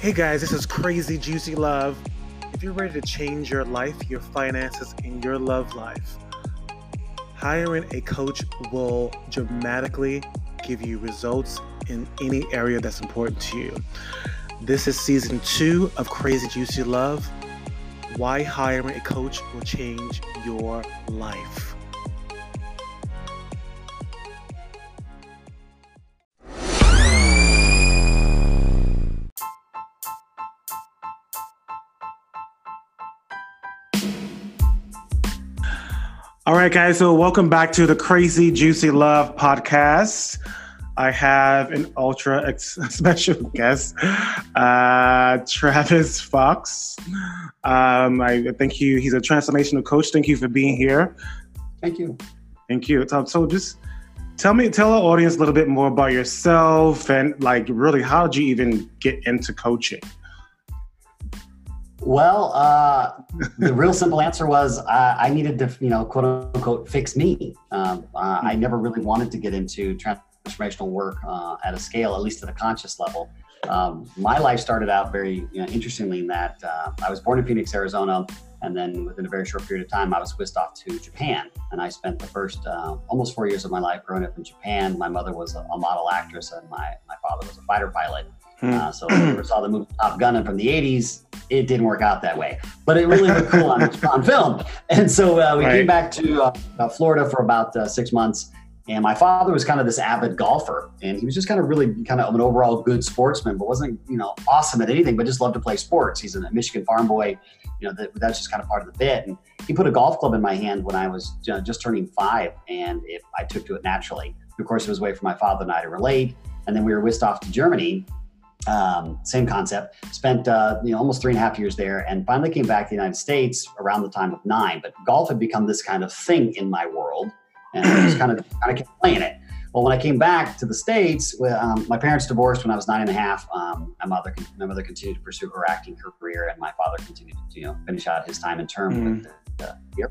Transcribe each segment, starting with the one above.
Hey guys, this is Crazy Juicy Love. If you're ready to change your life, your finances, and your love life, hiring a coach will dramatically give you results in any area that's important to you. This is season two of Crazy Juicy Love. Why hiring a coach will change your life. Right, guys. So, welcome back to the Crazy Juicy Love podcast. I have an ultra ex- special guest, uh, Travis Fox. Um, I thank you. He's a transformational coach. Thank you for being here. Thank you. Thank you. So, so just tell me, tell our audience a little bit more about yourself and like really how did you even get into coaching? Well, uh, the real simple answer was uh, I needed to, you know, quote unquote, fix me. Um, uh, I never really wanted to get into transformational work uh, at a scale, at least at a conscious level. Um, my life started out very you know, interestingly in that uh, I was born in Phoenix, Arizona, and then within a very short period of time, I was whisked off to Japan. And I spent the first uh, almost four years of my life growing up in Japan. My mother was a, a model actress, and my, my father was a fighter pilot. Hmm. Uh, so if you ever saw the movie Top Gun from the 80s, it didn't work out that way. But it really looked cool on, on film. And so uh, we right. came back to uh, Florida for about uh, six months. And my father was kind of this avid golfer, and he was just kind of really kind of an overall good sportsman, but wasn't you know awesome at anything, but just loved to play sports. He's a Michigan farm boy, you know that, that's just kind of part of the bit. And he put a golf club in my hand when I was just turning five, and it, I took to it naturally. Of course, it was a way for my father and I to relate. And then we were whisked off to Germany um, same concept. Spent uh, you know almost three and a half years there, and finally came back to the United States around the time of nine. But golf had become this kind of thing in my world, and I just kind of kind of kept playing it. Well, when I came back to the states, um, my parents divorced when I was nine and a half. Um, my mother my mother continued to pursue her acting career, and my father continued to you know finish out his time in term mm. with the, the,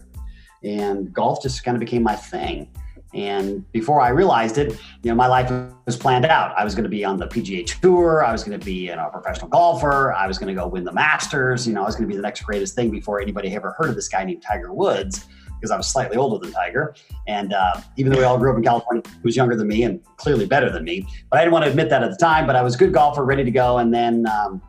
and golf just kind of became my thing. And before I realized it, you know, my life was planned out. I was going to be on the PGA Tour. I was going to be you know, a professional golfer. I was going to go win the Masters. You know, I was going to be the next greatest thing before anybody ever heard of this guy named Tiger Woods because I was slightly older than Tiger. And uh, even though we all grew up in California, he was younger than me and clearly better than me. But I didn't want to admit that at the time. But I was a good golfer, ready to go. And then um,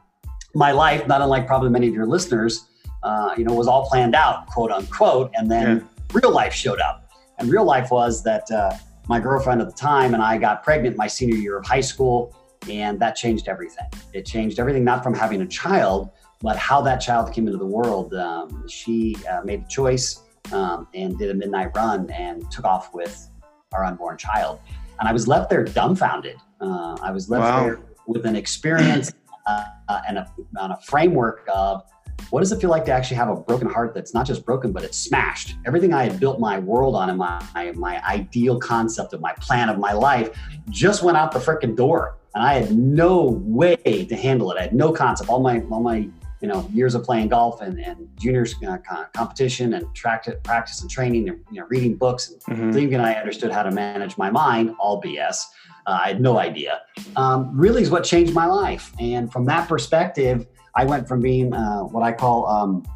my life, not unlike probably many of your listeners, uh, you know, was all planned out, quote unquote. And then yeah. real life showed up. And real life was that uh, my girlfriend at the time and I got pregnant my senior year of high school, and that changed everything. It changed everything, not from having a child, but how that child came into the world. Um, she uh, made a choice um, and did a midnight run and took off with our unborn child. And I was left there dumbfounded. Uh, I was left wow. there with an experience uh, and, a, and a framework of what does it feel like to actually have a broken heart that's not just broken, but it's smashed? Everything I had built my world on and my, my, my ideal concept of my plan of my life just went out the freaking door. And I had no way to handle it. I had no concept. All my, all my you know, years of playing golf and, and juniors uh, competition and track, practice and training and you know, reading books and mm-hmm. thinking I understood how to manage my mind, all BS. Uh, I had no idea. Um, really is what changed my life. And from that perspective, I went from being uh, what I call, um,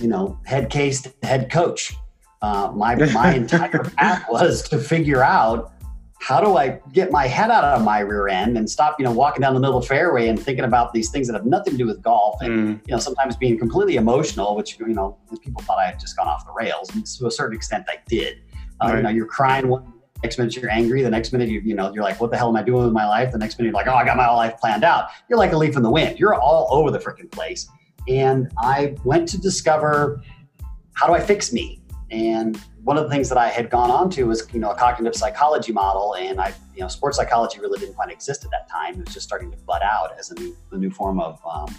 you know, head case to head coach. Uh, my my entire path was to figure out how do I get my head out of my rear end and stop, you know, walking down the middle of the fairway and thinking about these things that have nothing to do with golf and, mm. you know, sometimes being completely emotional, which, you know, people thought I had just gone off the rails. And to a certain extent, I did. Uh, right. You know, you're crying one next minute you're angry. The next minute you you know you're like, what the hell am I doing with my life? The next minute you're like, oh, I got my whole life planned out. You're like a leaf in the wind. You're all over the freaking place. And I went to discover how do I fix me. And one of the things that I had gone on to was you know a cognitive psychology model, and I you know sports psychology really didn't quite exist at that time. It was just starting to bud out as a new a new form of um,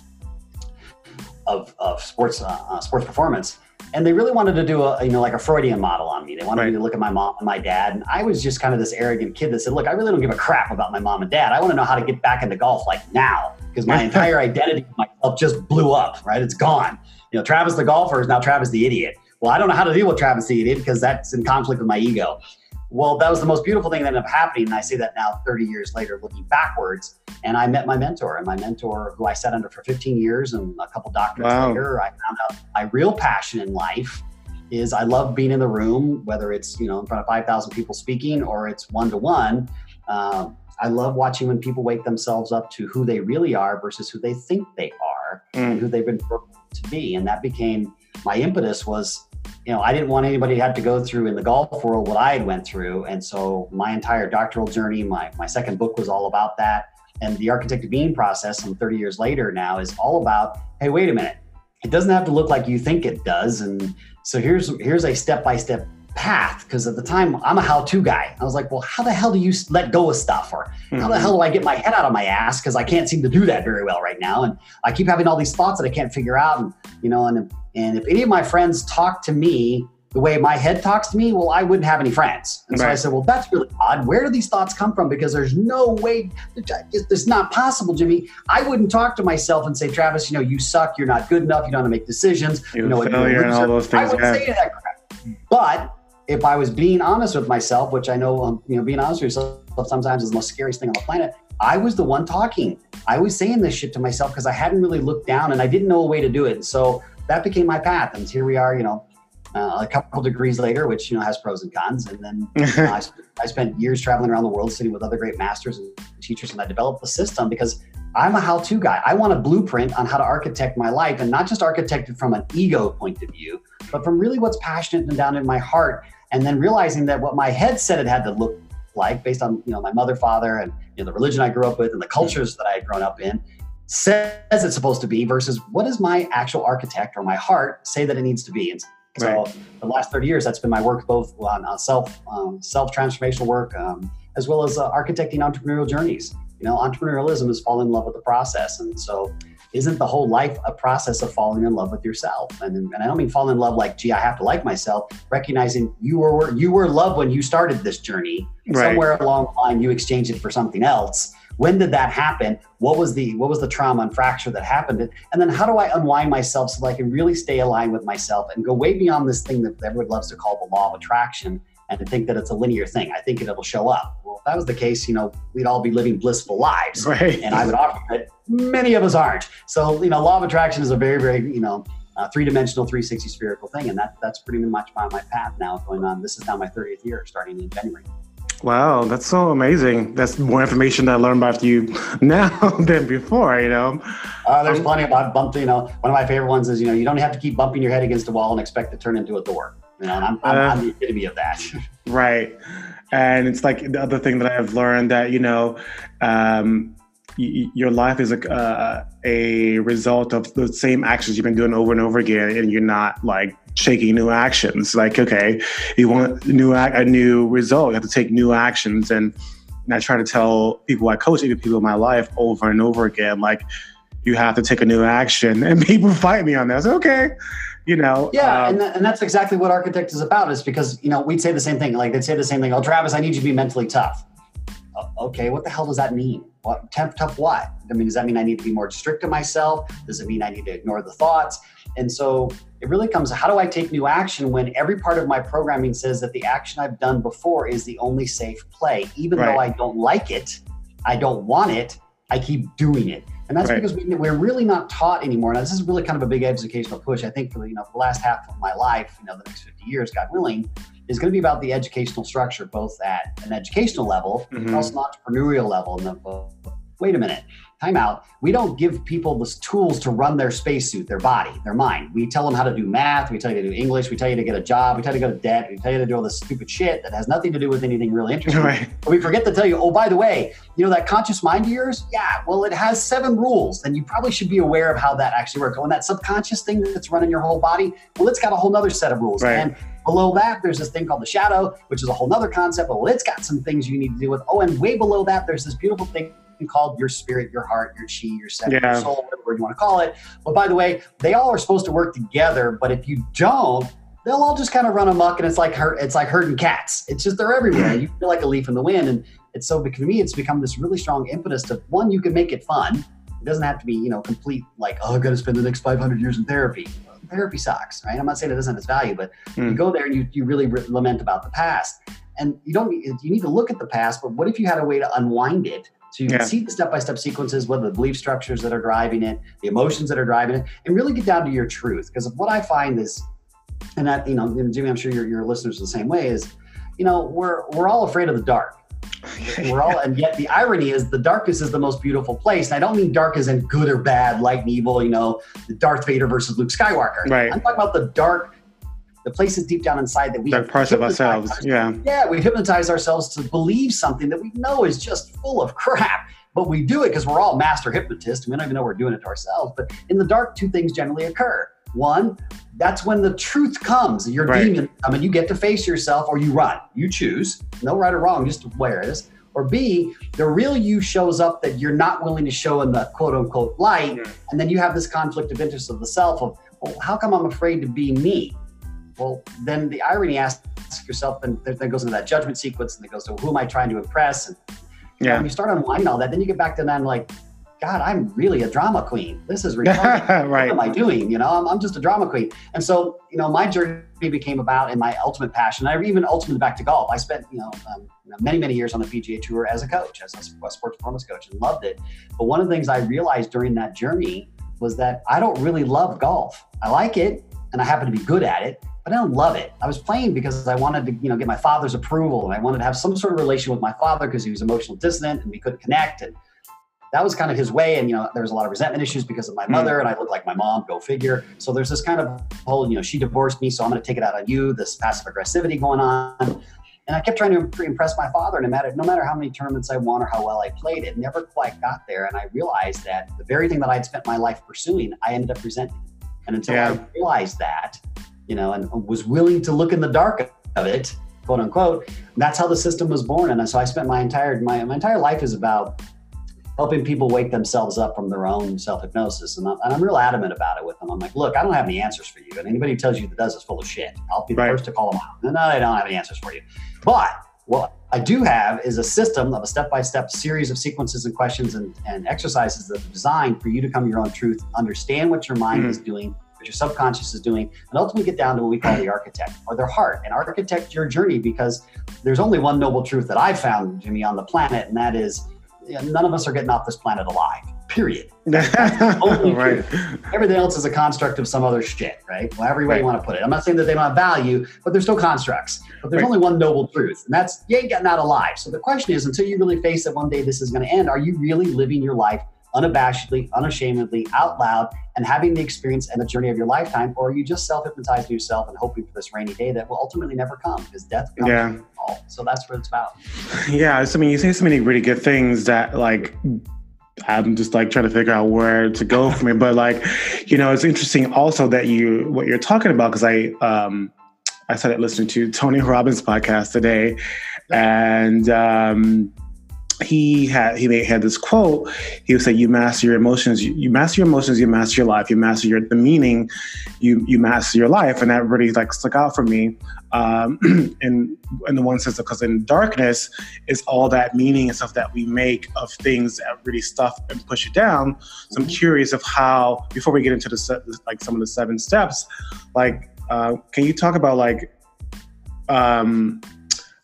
of, of sports uh, uh, sports performance and they really wanted to do a you know like a Freudian model on me. They wanted right. me to look at my mom and my dad, and I was just kind of this arrogant kid that said, "Look, I really don't give a crap about my mom and dad. I want to know how to get back into golf like now because my entire identity myself just blew up. Right, it's gone. You know, Travis the golfer is now Travis the idiot. Well, I don't know how to deal with Travis the idiot because that's in conflict with my ego. Well, that was the most beautiful thing that ended up happening. And I say that now 30 years later, looking backwards. And I met my mentor, and my mentor, who I sat under for 15 years and a couple doctorates wow. later, I found out my real passion in life is I love being in the room, whether it's, you know, in front of 5,000 people speaking or it's one to one. I love watching when people wake themselves up to who they really are versus who they think they are mm. and who they've been to be. And that became my impetus was you know, I didn't want anybody to have to go through in the golf world what I had went through. And so my entire doctoral journey, my, my second book was all about that. And the architect being process, some 30 years later now, is all about, hey, wait a minute. It doesn't have to look like you think it does. And so here's here's a step-by-step path because at the time I'm a how-to guy. I was like, well, how the hell do you let go of stuff, or mm-hmm. how the mm-hmm. hell do I get my head out of my ass because I can't seem to do that very well right now, and I keep having all these thoughts that I can't figure out, and you know, and and if any of my friends talk to me the way my head talks to me, well, I wouldn't have any friends. And right. so I said, well, that's really odd. Where do these thoughts come from? Because there's no way, it's not possible, Jimmy. I wouldn't talk to myself and say, Travis, you know, you suck, you're not good enough, you don't know how to make decisions. You're you know, failure and all those things. I wouldn't yeah. say that crap. But if I was being honest with myself, which I know, um, you know, being honest with yourself sometimes is the most scariest thing on the planet. I was the one talking. I was saying this shit to myself because I hadn't really looked down and I didn't know a way to do it. So that became my path. And here we are, you know, uh, a couple degrees later, which you know has pros and cons. And then I, I, spent years traveling around the world, sitting with other great masters and teachers, and I developed the system because I'm a how-to guy. I want a blueprint on how to architect my life, and not just architect it from an ego point of view, but from really what's passionate and down in my heart. And then realizing that what my head said it had to look like, based on you know my mother, father, and you know the religion I grew up with, and the cultures that I had grown up in, says it's supposed to be versus what does my actual architect or my heart say that it needs to be. And so right. the last 30 years, that's been my work both on, self um, self transformational work um, as well as uh, architecting entrepreneurial journeys. You know, entrepreneurialism is falling in love with the process, and so isn't the whole life a process of falling in love with yourself? And, and I don't mean fall in love like, gee, I have to like myself. Recognizing you were you were loved when you started this journey. Right. Somewhere along the line, you exchanged it for something else when did that happen what was the what was the trauma and fracture that happened and then how do i unwind myself so that i can really stay aligned with myself and go way beyond this thing that everyone loves to call the law of attraction and to think that it's a linear thing i think it'll show up well if that was the case you know we'd all be living blissful lives right. and i would offer that many of us aren't so you know law of attraction is a very very you know uh, three-dimensional 360 spherical thing and that that's pretty much my, my path now going on this is now my 30th year starting in january Wow, that's so amazing. That's more information that I learned about you now than before, you know? Uh, there's plenty about bumping, you know, one of my favorite ones is, you know, you don't have to keep bumping your head against a wall and expect to turn into a door. You know, and I'm, I'm, uh, I'm the epitome of that. right. And it's like the other thing that I've learned that, you know, um, y- your life is a, uh, a result of the same actions you've been doing over and over again. And you're not like taking new actions. Like, okay, you want a new a new result, you have to take new actions. And, and I try to tell people I coach, even people in my life, over and over again, like, you have to take a new action. And people fight me on that. okay, you know. Yeah, um, and, th- and that's exactly what architect is about. Is because you know we'd say the same thing. Like they'd say the same thing. Oh, Travis, I need you to be mentally tough. okay, what the hell does that mean? What tough, tough? What? I mean, does that mean I need to be more strict to myself? Does it mean I need to ignore the thoughts? And so it really comes how do I take new action when every part of my programming says that the action I've done before is the only safe play, even right. though I don't like it, I don't want it, I keep doing it. And that's right. because we, are really not taught anymore. Now, this is really kind of a big educational push. I think for the, you know, the last half of my life, you know, the next 50 years, God willing, is going to be about the educational structure, both at an educational level, mm-hmm. and also an entrepreneurial level. And the, wait a minute, timeout. We don't give people the tools to run their spacesuit, their body, their mind. We tell them how to do math. We tell you to do English. We tell you to get a job. We tell you to go to debt. We tell you to do all this stupid shit that has nothing to do with anything really interesting. Right. But we forget to tell you, oh, by the way, you know that conscious mind of yours? Yeah, well, it has seven rules, and you probably should be aware of how that actually works. Oh, and that subconscious thing that's running your whole body, well, it's got a whole other set of rules. Right. And below that, there's this thing called the shadow, which is a whole other concept, but well, it's got some things you need to deal with. Oh, and way below that, there's this beautiful thing called your spirit, your heart, your chi, your yeah. your soul, whatever you want to call it. But by the way, they all are supposed to work together. But if you don't, they'll all just kind of run amok, and it's like her, it's like herding cats. It's just they're everywhere. You feel like a leaf in the wind, and it's so for me, it's become this really strong impetus to one, you can make it fun. It doesn't have to be, you know, complete like, oh, I've got to spend the next 500 years in therapy. Therapy sucks, right? I'm not saying it doesn't have its value, but mm. you go there and you, you really re- lament about the past. And you don't you need to look at the past, but what if you had a way to unwind it so you can yeah. see the step-by-step sequences, what are the belief structures that are driving it, the emotions that are driving it, and really get down to your truth. Because what I find is, and that you know, Jimmy, I'm sure your, your listeners are the same way. Is you know, we're we're all afraid of the dark. we're all, and yet the irony is the darkness is the most beautiful place. And I don't mean dark as in good or bad, light and evil. You know, the Darth Vader versus Luke Skywalker. Right. I'm talking about the dark the places deep down inside that we dark parts of ourselves. Yeah. Yeah, we hypnotize ourselves to believe something that we know is just full of crap. But we do it because we're all master hypnotists. We don't even know we're doing it to ourselves. But in the dark, two things generally occur. One, that's when the truth comes. Your right. demon come and you get to face yourself or you run. You choose. No right or wrong, just awareness. Or B, the real you shows up that you're not willing to show in the quote unquote light. And then you have this conflict of interest of the self of, well, how come I'm afraid to be me? Well, then the irony asks yourself, and then goes into that judgment sequence and it goes to who am I trying to impress? And yeah. when you start unwinding all that, then you get back to then like, God, I'm really a drama queen. This is retarded. right. What am I doing? You know, I'm, I'm just a drama queen. And so, you know, my journey became about and my ultimate passion. I even ultimately back to golf. I spent, you know, um, many, many years on the PGA Tour as a coach, as a sports performance coach, and loved it. But one of the things I realized during that journey was that I don't really love golf. I like it, and I happen to be good at it, but I don't love it. I was playing because I wanted to, you know, get my father's approval, and I wanted to have some sort of relation with my father because he was emotional dissident and we couldn't connect. And that was kind of his way. And, you know, there was a lot of resentment issues because of my hmm. mother and I looked like my mom, go figure. So there's this kind of whole, you know, she divorced me, so I'm going to take it out on you, this passive aggressivity going on. And I kept trying to impress my father, and no matter no matter how many tournaments I won or how well I played, it never quite got there. And I realized that the very thing that I'd spent my life pursuing, I ended up resenting. And until yeah. I realized that, you know, and was willing to look in the dark of it, quote unquote, that's how the system was born. And so I spent my entire my, my entire life is about helping people wake themselves up from their own self hypnosis. And I'm, and I'm real adamant about it with them. I'm like, look, I don't have any answers for you. And anybody who tells you that does is full of shit. I'll be the right. first to call them out. No, I don't have any answers for you. But what I do have is a system of a step by step series of sequences and questions and, and exercises that are designed for you to come to your own truth, understand what your mind mm. is doing, what your subconscious is doing, and ultimately get down to what we call the architect or their heart and architect your journey because there's only one noble truth that I've found, Jimmy, on the planet, and that is none of us are getting off this planet alive. Period. right. Everything else is a construct of some other shit, right? Well, However way right. you want to put it. I'm not saying that they don't have value, but they're still constructs. But there's right. only one noble truth, and that's you ain't getting out alive. So the question is, until you really face that one day this is going to end, are you really living your life unabashedly, unashamedly, out loud, and having the experience and the journey of your lifetime, or are you just self-hypnotizing yourself and hoping for this rainy day that will ultimately never come because death comes. Yeah. So that's what it's about. Yeah, so, I mean, you say so many really good things that like I'm just like trying to figure out where to go from it. But like, you know, it's interesting also that you what you're talking about because I um I started listening to Tony Robbins podcast today, and um he had he made, had this quote. He would say, "You master your emotions. You, you, master your emotions. You master your life. You master your the meaning. You you master your life." And that really like stuck out for me. Um, in in the one sense, because in darkness is all that meaning and stuff that we make of things that really stuff and push it down. So I'm curious of how before we get into the like some of the seven steps, like uh, can you talk about like um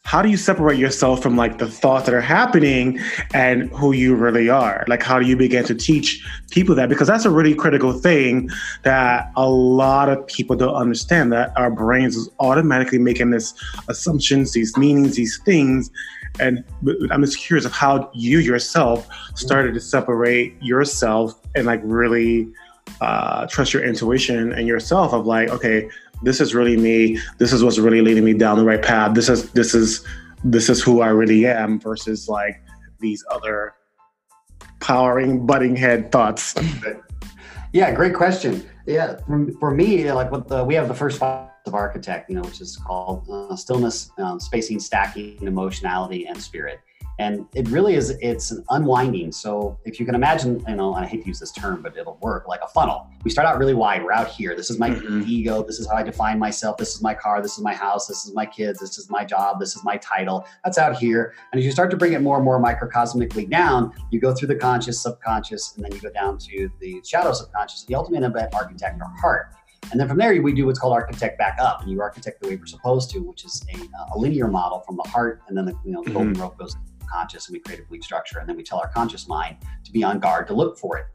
how do you separate yourself from like the thoughts that are happening and who you really are? Like how do you begin to teach people that? Because that's a really critical thing that a lot of people don't understand that our brains is automatically making this assumptions these meanings these things. And i'm just curious of how you yourself started to separate yourself and like really uh, trust your intuition and yourself of like okay this is really me. This is what's really leading me down the right path. This is this is this is who I really am versus like these other powering butting head thoughts. yeah, great question. Yeah, for, for me, like what the we have the first five of architect, you know, which is called uh, stillness, um, spacing, stacking, emotionality, and spirit and it really is it's an unwinding. So if you can imagine you know i hate to use this term but it'll work like a funnel. We start out really wide. We're out here. This is my mm-hmm. ego. This is how i define myself. This is my car. This is my house. This is my kids. This is my job. This is my title. That's out here. And as you start to bring it more and more microcosmically down you go through the conscious subconscious and then you go down to the shadow subconscious the ultimate event architect or heart. And then from there, we do what's called architect back up, and you architect the way we're supposed to, which is a, a linear model from the heart, and then the you know golden mm-hmm. rope goes conscious, and we create a belief structure, and then we tell our conscious mind to be on guard to look for it.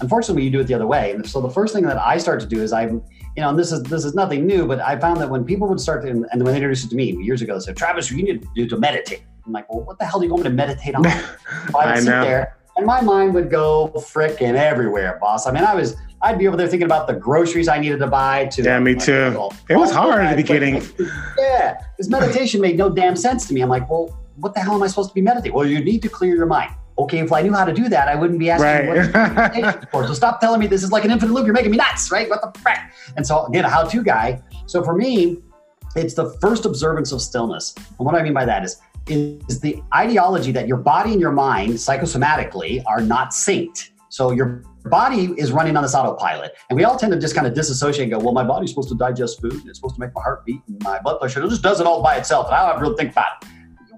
Unfortunately, you do it the other way. And so the first thing that I start to do is I, you know, and this is this is nothing new, but I found that when people would start to, and when they introduced it to me years ago, they said, "Travis, you need to do to meditate." I'm like, "Well, what the hell do you want me to meditate on?" So I would sit there, and my mind would go fricking everywhere, boss. I mean, I was I'd be over there thinking about the groceries I needed to buy. To yeah, me too. it was hard at the beginning. yeah, this meditation made no damn sense to me. I'm like, well, what the hell am I supposed to be meditating? Well, you need to clear your mind. Okay, if I knew how to do that, I wouldn't be asking right. what for. So stop telling me this is like an infinite loop. You're making me nuts, right? What the frick? And so again, a how-to guy. So for me, it's the first observance of stillness. And what I mean by that is is the ideology that your body and your mind psychosomatically are not synced. So your body is running on this autopilot. And we all tend to just kind of disassociate and go, well, my body's supposed to digest food and it's supposed to make my heart beat and my blood pressure. It just does it all by itself. And I don't have to really think about it.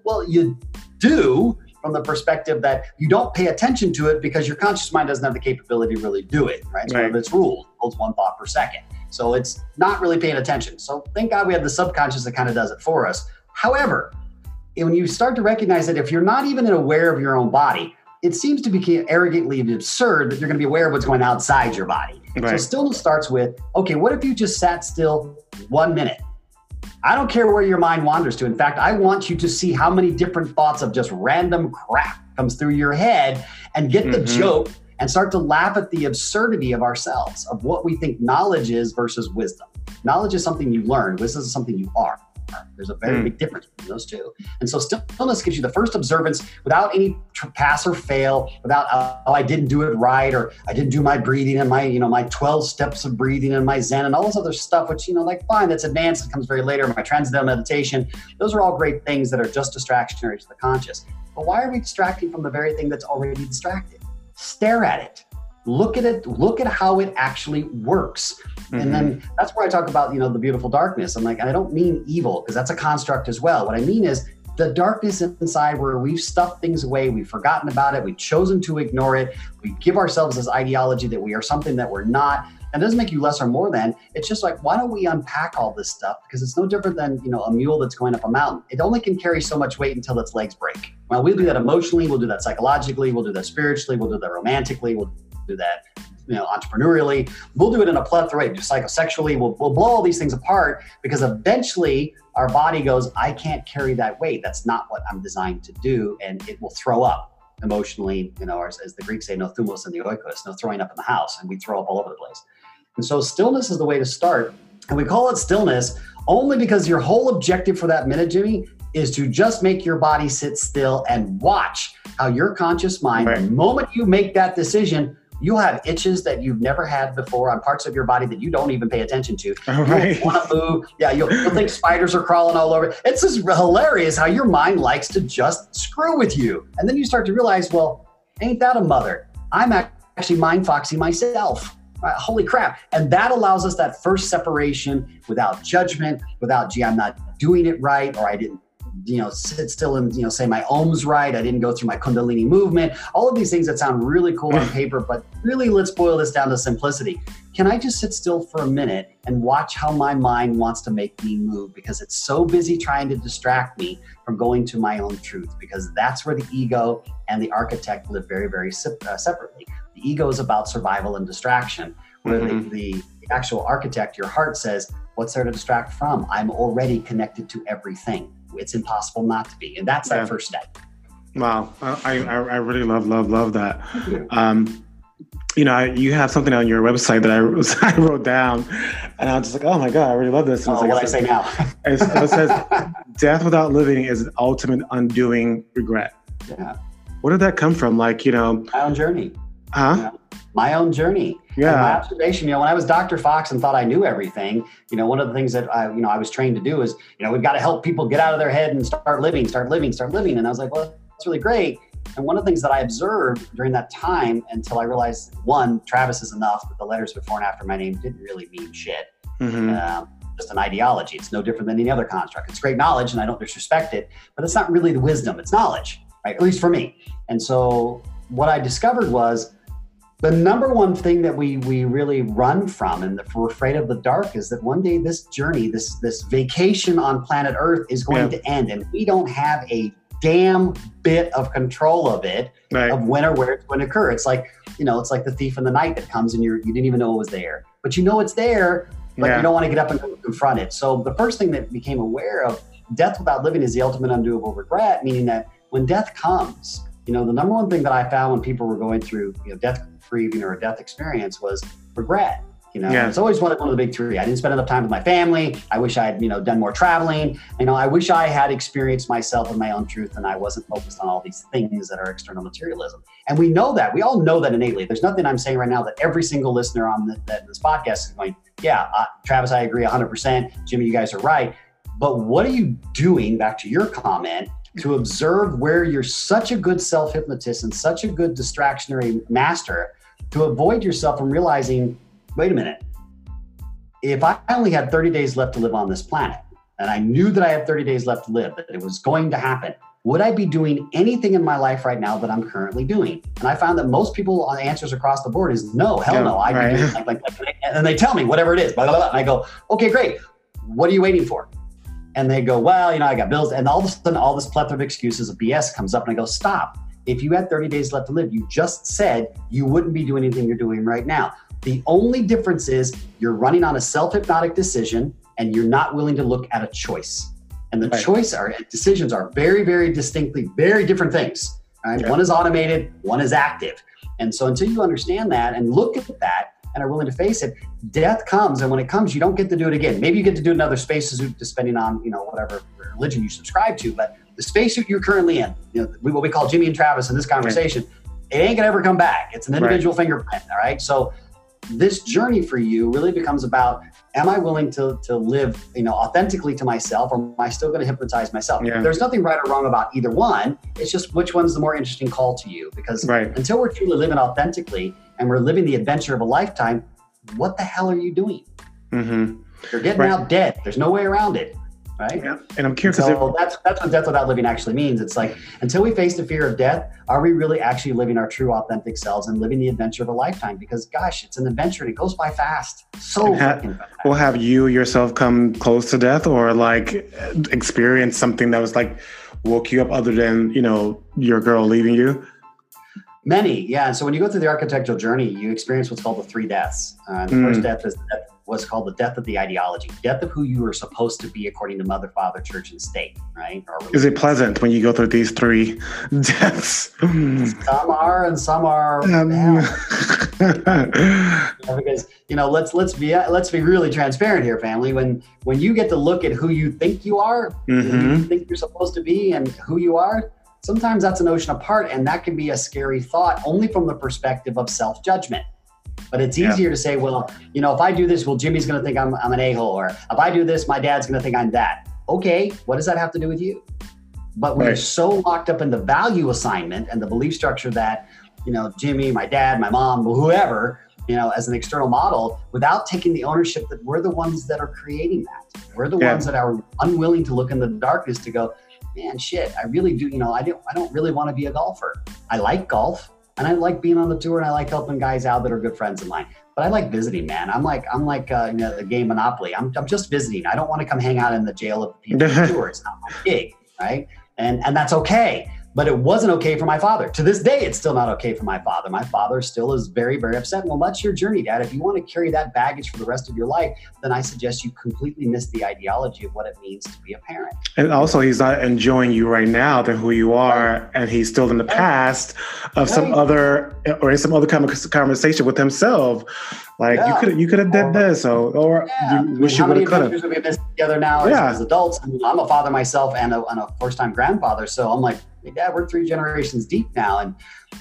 Well, you do from the perspective that you don't pay attention to it because your conscious mind doesn't have the capability to really do it, right? It's right. one of its rules, holds one thought per second. So it's not really paying attention. So thank God we have the subconscious that kind of does it for us. However, when you start to recognize that if you're not even aware of your own body, it seems to be arrogantly absurd that you're going to be aware of what's going outside your body. Right. So stillness starts with, okay, what if you just sat still one minute? I don't care where your mind wanders to. In fact, I want you to see how many different thoughts of just random crap comes through your head and get the mm-hmm. joke and start to laugh at the absurdity of ourselves, of what we think knowledge is versus wisdom. Knowledge is something you learn, wisdom is something you are. There's a very mm. big difference between those two. And so stillness gives you the first observance without any pass or fail, without oh I didn't do it right or I didn't do my breathing and my you know my 12 steps of breathing and my Zen and all this other stuff, which you know like fine that's advanced. It comes very later. My transcendental meditation. Those are all great things that are just distractionary to the conscious. But why are we distracting from the very thing that's already distracted? Stare at it look at it look at how it actually works. Mm-hmm. and then mm-hmm. that's where i talk about you know the beautiful darkness. I'm like i don't mean evil because that's a construct as well. What i mean is the darkness inside where we've stuffed things away we've forgotten about it we've chosen to ignore it we give ourselves this ideology that we are something that we're not. And doesn't make you less or more than it's just like why don't we unpack all this stuff? Because it's no different than you know a mule that's going up a mountain. It only can carry so much weight until its legs break. Well we'll do that emotionally we'll do that psychologically we'll do that spiritually we'll do that romantically we'll do that you know entrepreneurially. We'll do it in a plethora just psychosexually. We'll, we'll blow all these things apart because eventually our body goes i can't carry that weight. That's not what i'm designed to do. And it will throw up emotionally you know as, as the greeks say no thumos in the oikos no throwing up in the house and we throw up all over the place. And so stillness is the way to start. And we call it stillness only because your whole objective for that minute jimmy is to just make your body sit still and watch how your conscious mind right. the moment you make that decision you'll have itches that you've never had before on parts of your body that you don't even pay attention to. Right. You want to move. Yeah, you'll, you'll, think spiders are crawling all over. It's just hilarious how your mind likes to just screw with you. And then you start to realize, well, ain't that a mother? I'm actually mind foxing myself. Right, holy crap. And that allows us that first separation without judgment, without, gee, I'm not doing it right, or I didn't you know, sit still and, you know, say my ohms right. I didn't go through my Kundalini movement. All of these things that sound really cool on paper, but really let's boil this down to simplicity. Can I just sit still for a minute and watch how my mind wants to make me move because it's so busy trying to distract me from going to my own truth? Because that's where the ego and the architect live very, very uh, separately. The ego is about survival and distraction, where mm-hmm. the, the actual architect, your heart says, What's there to distract from? I'm already connected to everything it's impossible not to be. And that's yeah. that first step. Wow. I, I, I really love, love, love that. Um, you know, you have something on your website that I, I wrote down, and I was just like, "Oh my god, I really love this." And oh, like, what I say now? it says, "Death without living is an ultimate undoing regret." Yeah. Where did that come from? Like, you know, my own journey. Huh? Know, my own journey. Yeah. And my observation, you know, when I was Dr. Fox and thought I knew everything, you know, one of the things that I, you know, I was trained to do is, you know, we've got to help people get out of their head and start living, start living, start living. And I was like, well, that's really great. And one of the things that I observed during that time until I realized one, Travis is enough, but the letters before and after my name didn't really mean shit. Mm-hmm. Um, just an ideology. It's no different than any other construct. It's great knowledge, and I don't disrespect it, but it's not really the wisdom. It's knowledge, right? At least for me. And so what I discovered was the number one thing that we we really run from and if we're afraid of the dark is that one day this journey this this vacation on planet earth is going yeah. to end and we don't have a damn bit of control of it right. of when or where it's going to occur it's like you know it's like the thief in the night that comes and you're you didn't even know it was there but you know it's there but yeah. you don't want to get up and confront it so the first thing that became aware of death without living is the ultimate undoable regret meaning that when death comes you know the number one thing that i found when people were going through you know death grieving or a death experience was regret. You know, yeah. it's always one, one of the big three. I didn't spend enough time with my family. I wish I had, you know, done more traveling. You know, I wish I had experienced myself and my own truth and I wasn't focused on all these things that are external materialism. And we know that. We all know that innately. There's nothing I'm saying right now that every single listener on the, that this podcast is going, yeah, uh, Travis, I agree 100%. Jimmy, you guys are right. But what are you doing, back to your comment, to observe where you're such a good self hypnotist and such a good distractionary master to avoid yourself from realizing, wait a minute, if I only had 30 days left to live on this planet, and I knew that I had 30 days left to live, that it was going to happen, would I be doing anything in my life right now that I'm currently doing? And I found that most people uh, on answers across the board is no, hell yeah, no. I'd right. be doing like, like, like, and they tell me whatever it is, blah, blah, blah. And I go, okay, great. What are you waiting for? And they go, well, you know, I got bills. And all of a sudden, all this plethora of excuses of BS comes up, and I go, stop if you had 30 days left to live, you just said you wouldn't be doing anything you're doing right now. The only difference is you're running on a self hypnotic decision and you're not willing to look at a choice. And the right. choice are decisions are very, very distinctly very different things. Right? Yeah. One is automated, one is active. And so until you understand that and look at that and are willing to face it, death comes. And when it comes, you don't get to do it again. Maybe you get to do it in other spaces depending on, you know, whatever religion you subscribe to, but the spacesuit you're currently in, you know, what we call Jimmy and Travis in this conversation, it ain't gonna ever come back. It's an individual right. fingerprint. All right. So this journey for you really becomes about am I willing to to live, you know, authentically to myself, or am I still to hypnotize myself? Yeah. There's nothing right or wrong about either one. It's just which one's the more interesting call to you. Because right. until we're truly living authentically and we're living the adventure of a lifetime, what the hell are you doing? Mm-hmm. You're getting right. out dead. There's no way around it right? Yeah. And I'm curious. So that's that's what death without living actually means. It's like until we face the fear of death, are we really actually living our true authentic selves and living the adventure of a lifetime? Because gosh, it's an adventure and it goes by fast. So ha- fast. Well, have you yourself come close to death or like experience something that was like woke you up other than, you know, your girl leaving you? Many, yeah. So when you go through the architectural journey, you experience what's called the three deaths. Uh, the mm. first death is the death what's called the death of the ideology, death of who you are supposed to be according to Mother, Father, Church, and State, right? Is it pleasant when you go through these three deaths? some are, and some are. Um. because you know, let's let's be let's be really transparent here, family. When when you get to look at who you think you are, mm-hmm. you think you're supposed to be, and who you are, sometimes that's an ocean apart, and that can be a scary thought, only from the perspective of self judgment. But it's easier yeah. to say, well, you know, if I do this, well, Jimmy's going to think I'm, I'm an a hole. Or if I do this, my dad's going to think I'm that. Okay, what does that have to do with you? But we're right. so locked up in the value assignment and the belief structure that, you know, Jimmy, my dad, my mom, whoever, you know, as an external model without taking the ownership that we're the ones that are creating that. We're the yeah. ones that are unwilling to look in the darkness to go, man, shit, I really do, you know, I don't I don't really want to be a golfer. I like golf and I like being on the tour and I like helping guys out that are good friends of mine. But I like visiting, man. I'm like I'm like uh, you know, the game Monopoly. I'm, I'm just visiting. I don't want to come hang out in the jail of the PGA Tour. It's not my gig, right? And and that's okay but it wasn't okay for my father. To this day, it's still not okay for my father. My father still is very, very upset. Well, that's your journey, Dad. If you want to carry that baggage for the rest of your life, then I suggest you completely miss the ideology of what it means to be a parent. And also, he's not enjoying you right now than who you are, right. and he's still in the past of right. some other or in some other kind of conversation with himself. Like yeah. you could you could have did this, or or yeah. you wish I mean, you would have could have. We've been together now yeah. as, as adults. I mean, I'm a father myself and a, and a first time grandfather, so I'm like dad, we're three generations deep now. And,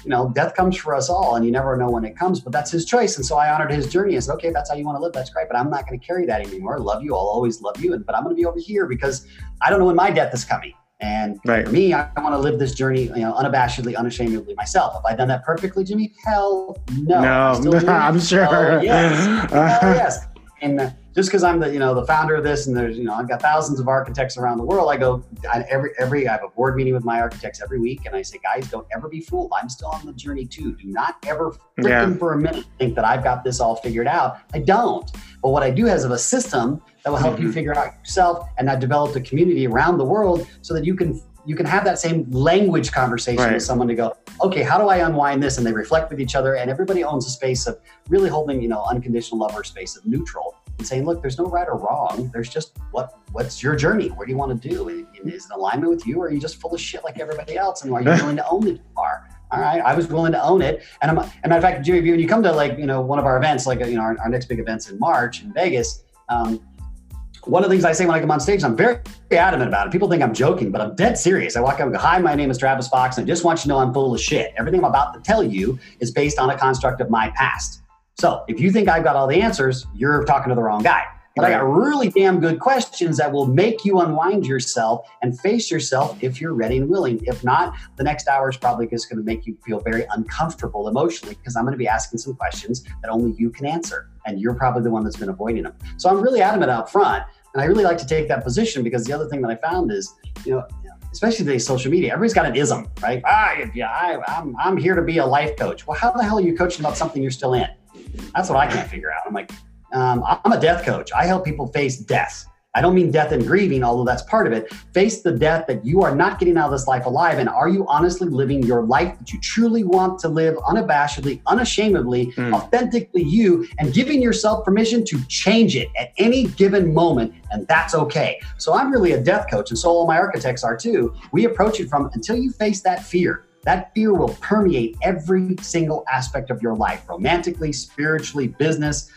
you know, death comes for us all and you never know when it comes, but that's his choice. And so I honored his journey and said, okay, that's how you want to live. That's great. But I'm not going to carry that anymore. I love you. I'll always love you. And, but I'm going to be over here because I don't know when my death is coming. And right. for me, I want to live this journey, you know, unabashedly, unashamedly myself. Have I done that perfectly, Jimmy? Hell no. No, I'm sure. Oh, yes. oh, yes. And just because I'm the you know the founder of this, and there's you know I've got thousands of architects around the world. I go I, every every I have a board meeting with my architects every week, and I say, guys, don't ever be fooled. I'm still on the journey too. Do not ever freaking yeah. for a minute think that I've got this all figured out. I don't. But what I do has of a system that will help mm-hmm. you figure out yourself, and I've developed a community around the world so that you can you can have that same language conversation right. with someone to go, okay, how do I unwind this? And they reflect with each other, and everybody owns a space of really holding, you know, unconditional love or space of neutral and saying, look, there's no right or wrong. There's just what what's your journey? What do you want to do? Is it alignment with you, or are you just full of shit like everybody else? And are you willing to own it? Are all right, I was willing to own it. And I'm, and matter of fact, Jimmy, when you come to like you know one of our events, like you know our, our next big events in March in Vegas. Um, one of the things I say when I come on stage, I'm very, very adamant about it. People think I'm joking, but I'm dead serious. I walk up and go, Hi, my name is Travis Fox, and I just want you to know I'm full of shit. Everything I'm about to tell you is based on a construct of my past. So if you think I've got all the answers, you're talking to the wrong guy. But I got really damn good questions that will make you unwind yourself and face yourself if you're ready and willing. If not, the next hour is probably just going to make you feel very uncomfortable emotionally because I'm going to be asking some questions that only you can answer. And you're probably the one that's been avoiding them. So I'm really adamant up front and I really like to take that position because the other thing that I found is, you know, especially today's social media, everybody's got an ism, right? Ah, yeah, I, I'm, I'm here to be a life coach. Well, how the hell are you coaching about something you're still in? That's what I can't figure out. I'm like, um, I'm a death coach. I help people face death. I don't mean death and grieving, although that's part of it. Face the death that you are not getting out of this life alive. And are you honestly living your life that you truly want to live unabashedly, unashamedly, mm. authentically you, and giving yourself permission to change it at any given moment? And that's okay. So I'm really a death coach, and so all my architects are too. We approach it from until you face that fear. That fear will permeate every single aspect of your life romantically, spiritually, business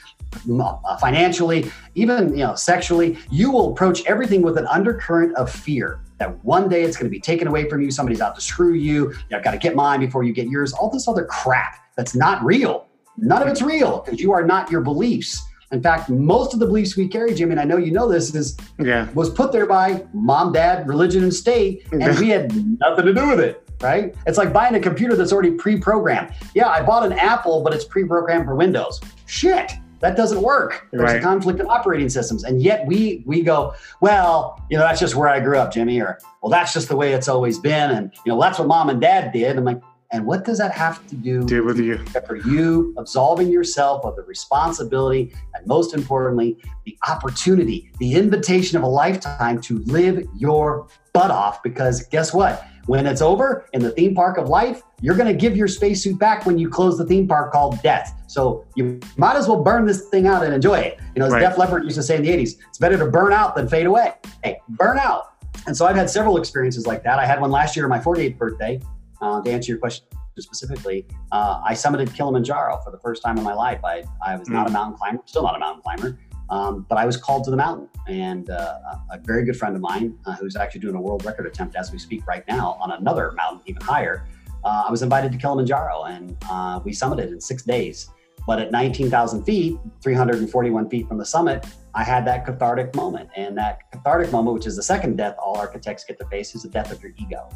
uh, financially, even you know sexually, you will approach everything with an undercurrent of fear that one day it's going to be taken away from you. Somebody's out to screw you. I've got to get mine before you get yours. All this other crap that's not real. None of it's real because you are not your beliefs. In fact, most of the beliefs we carry, Jimmy, and I know you know this, is yeah. was put there by mom, dad, religion, and state, and we had nothing to do with it. Right? It's like buying a computer that's already pre-programmed. Yeah, I bought an Apple, but it's pre-programmed for Windows. Shit. That doesn't work. There's right. a conflict of operating systems. And yet we we go, well, you know, that's just where I grew up, Jimmy, or well, that's just the way it's always been. And you know, that's what mom and dad did. I'm like, and what does that have to do, do with you? For you absolving yourself of the responsibility and most importantly, the opportunity, the invitation of a lifetime to live your butt off. Because guess what? When it's over in the theme park of life, you're going to give your spacesuit back when you close the theme park called death. So you might as well burn this thing out and enjoy it. You know, as right. Def Leppard used to say in the 80s, it's better to burn out than fade away. Hey, burn out. And so I've had several experiences like that. I had one last year on my 48th birthday. Uh, to answer your question specifically, uh, I summited Kilimanjaro for the first time in my life. I, I was mm. not a mountain climber, still not a mountain climber. Um, but I was called to the mountain, and uh, a very good friend of mine, uh, who's actually doing a world record attempt as we speak right now on another mountain even higher, uh, I was invited to Kilimanjaro, and uh, we summited in six days. But at 19,000 feet, 341 feet from the summit, I had that cathartic moment. And that cathartic moment, which is the second death all architects get to face, is the death of your ego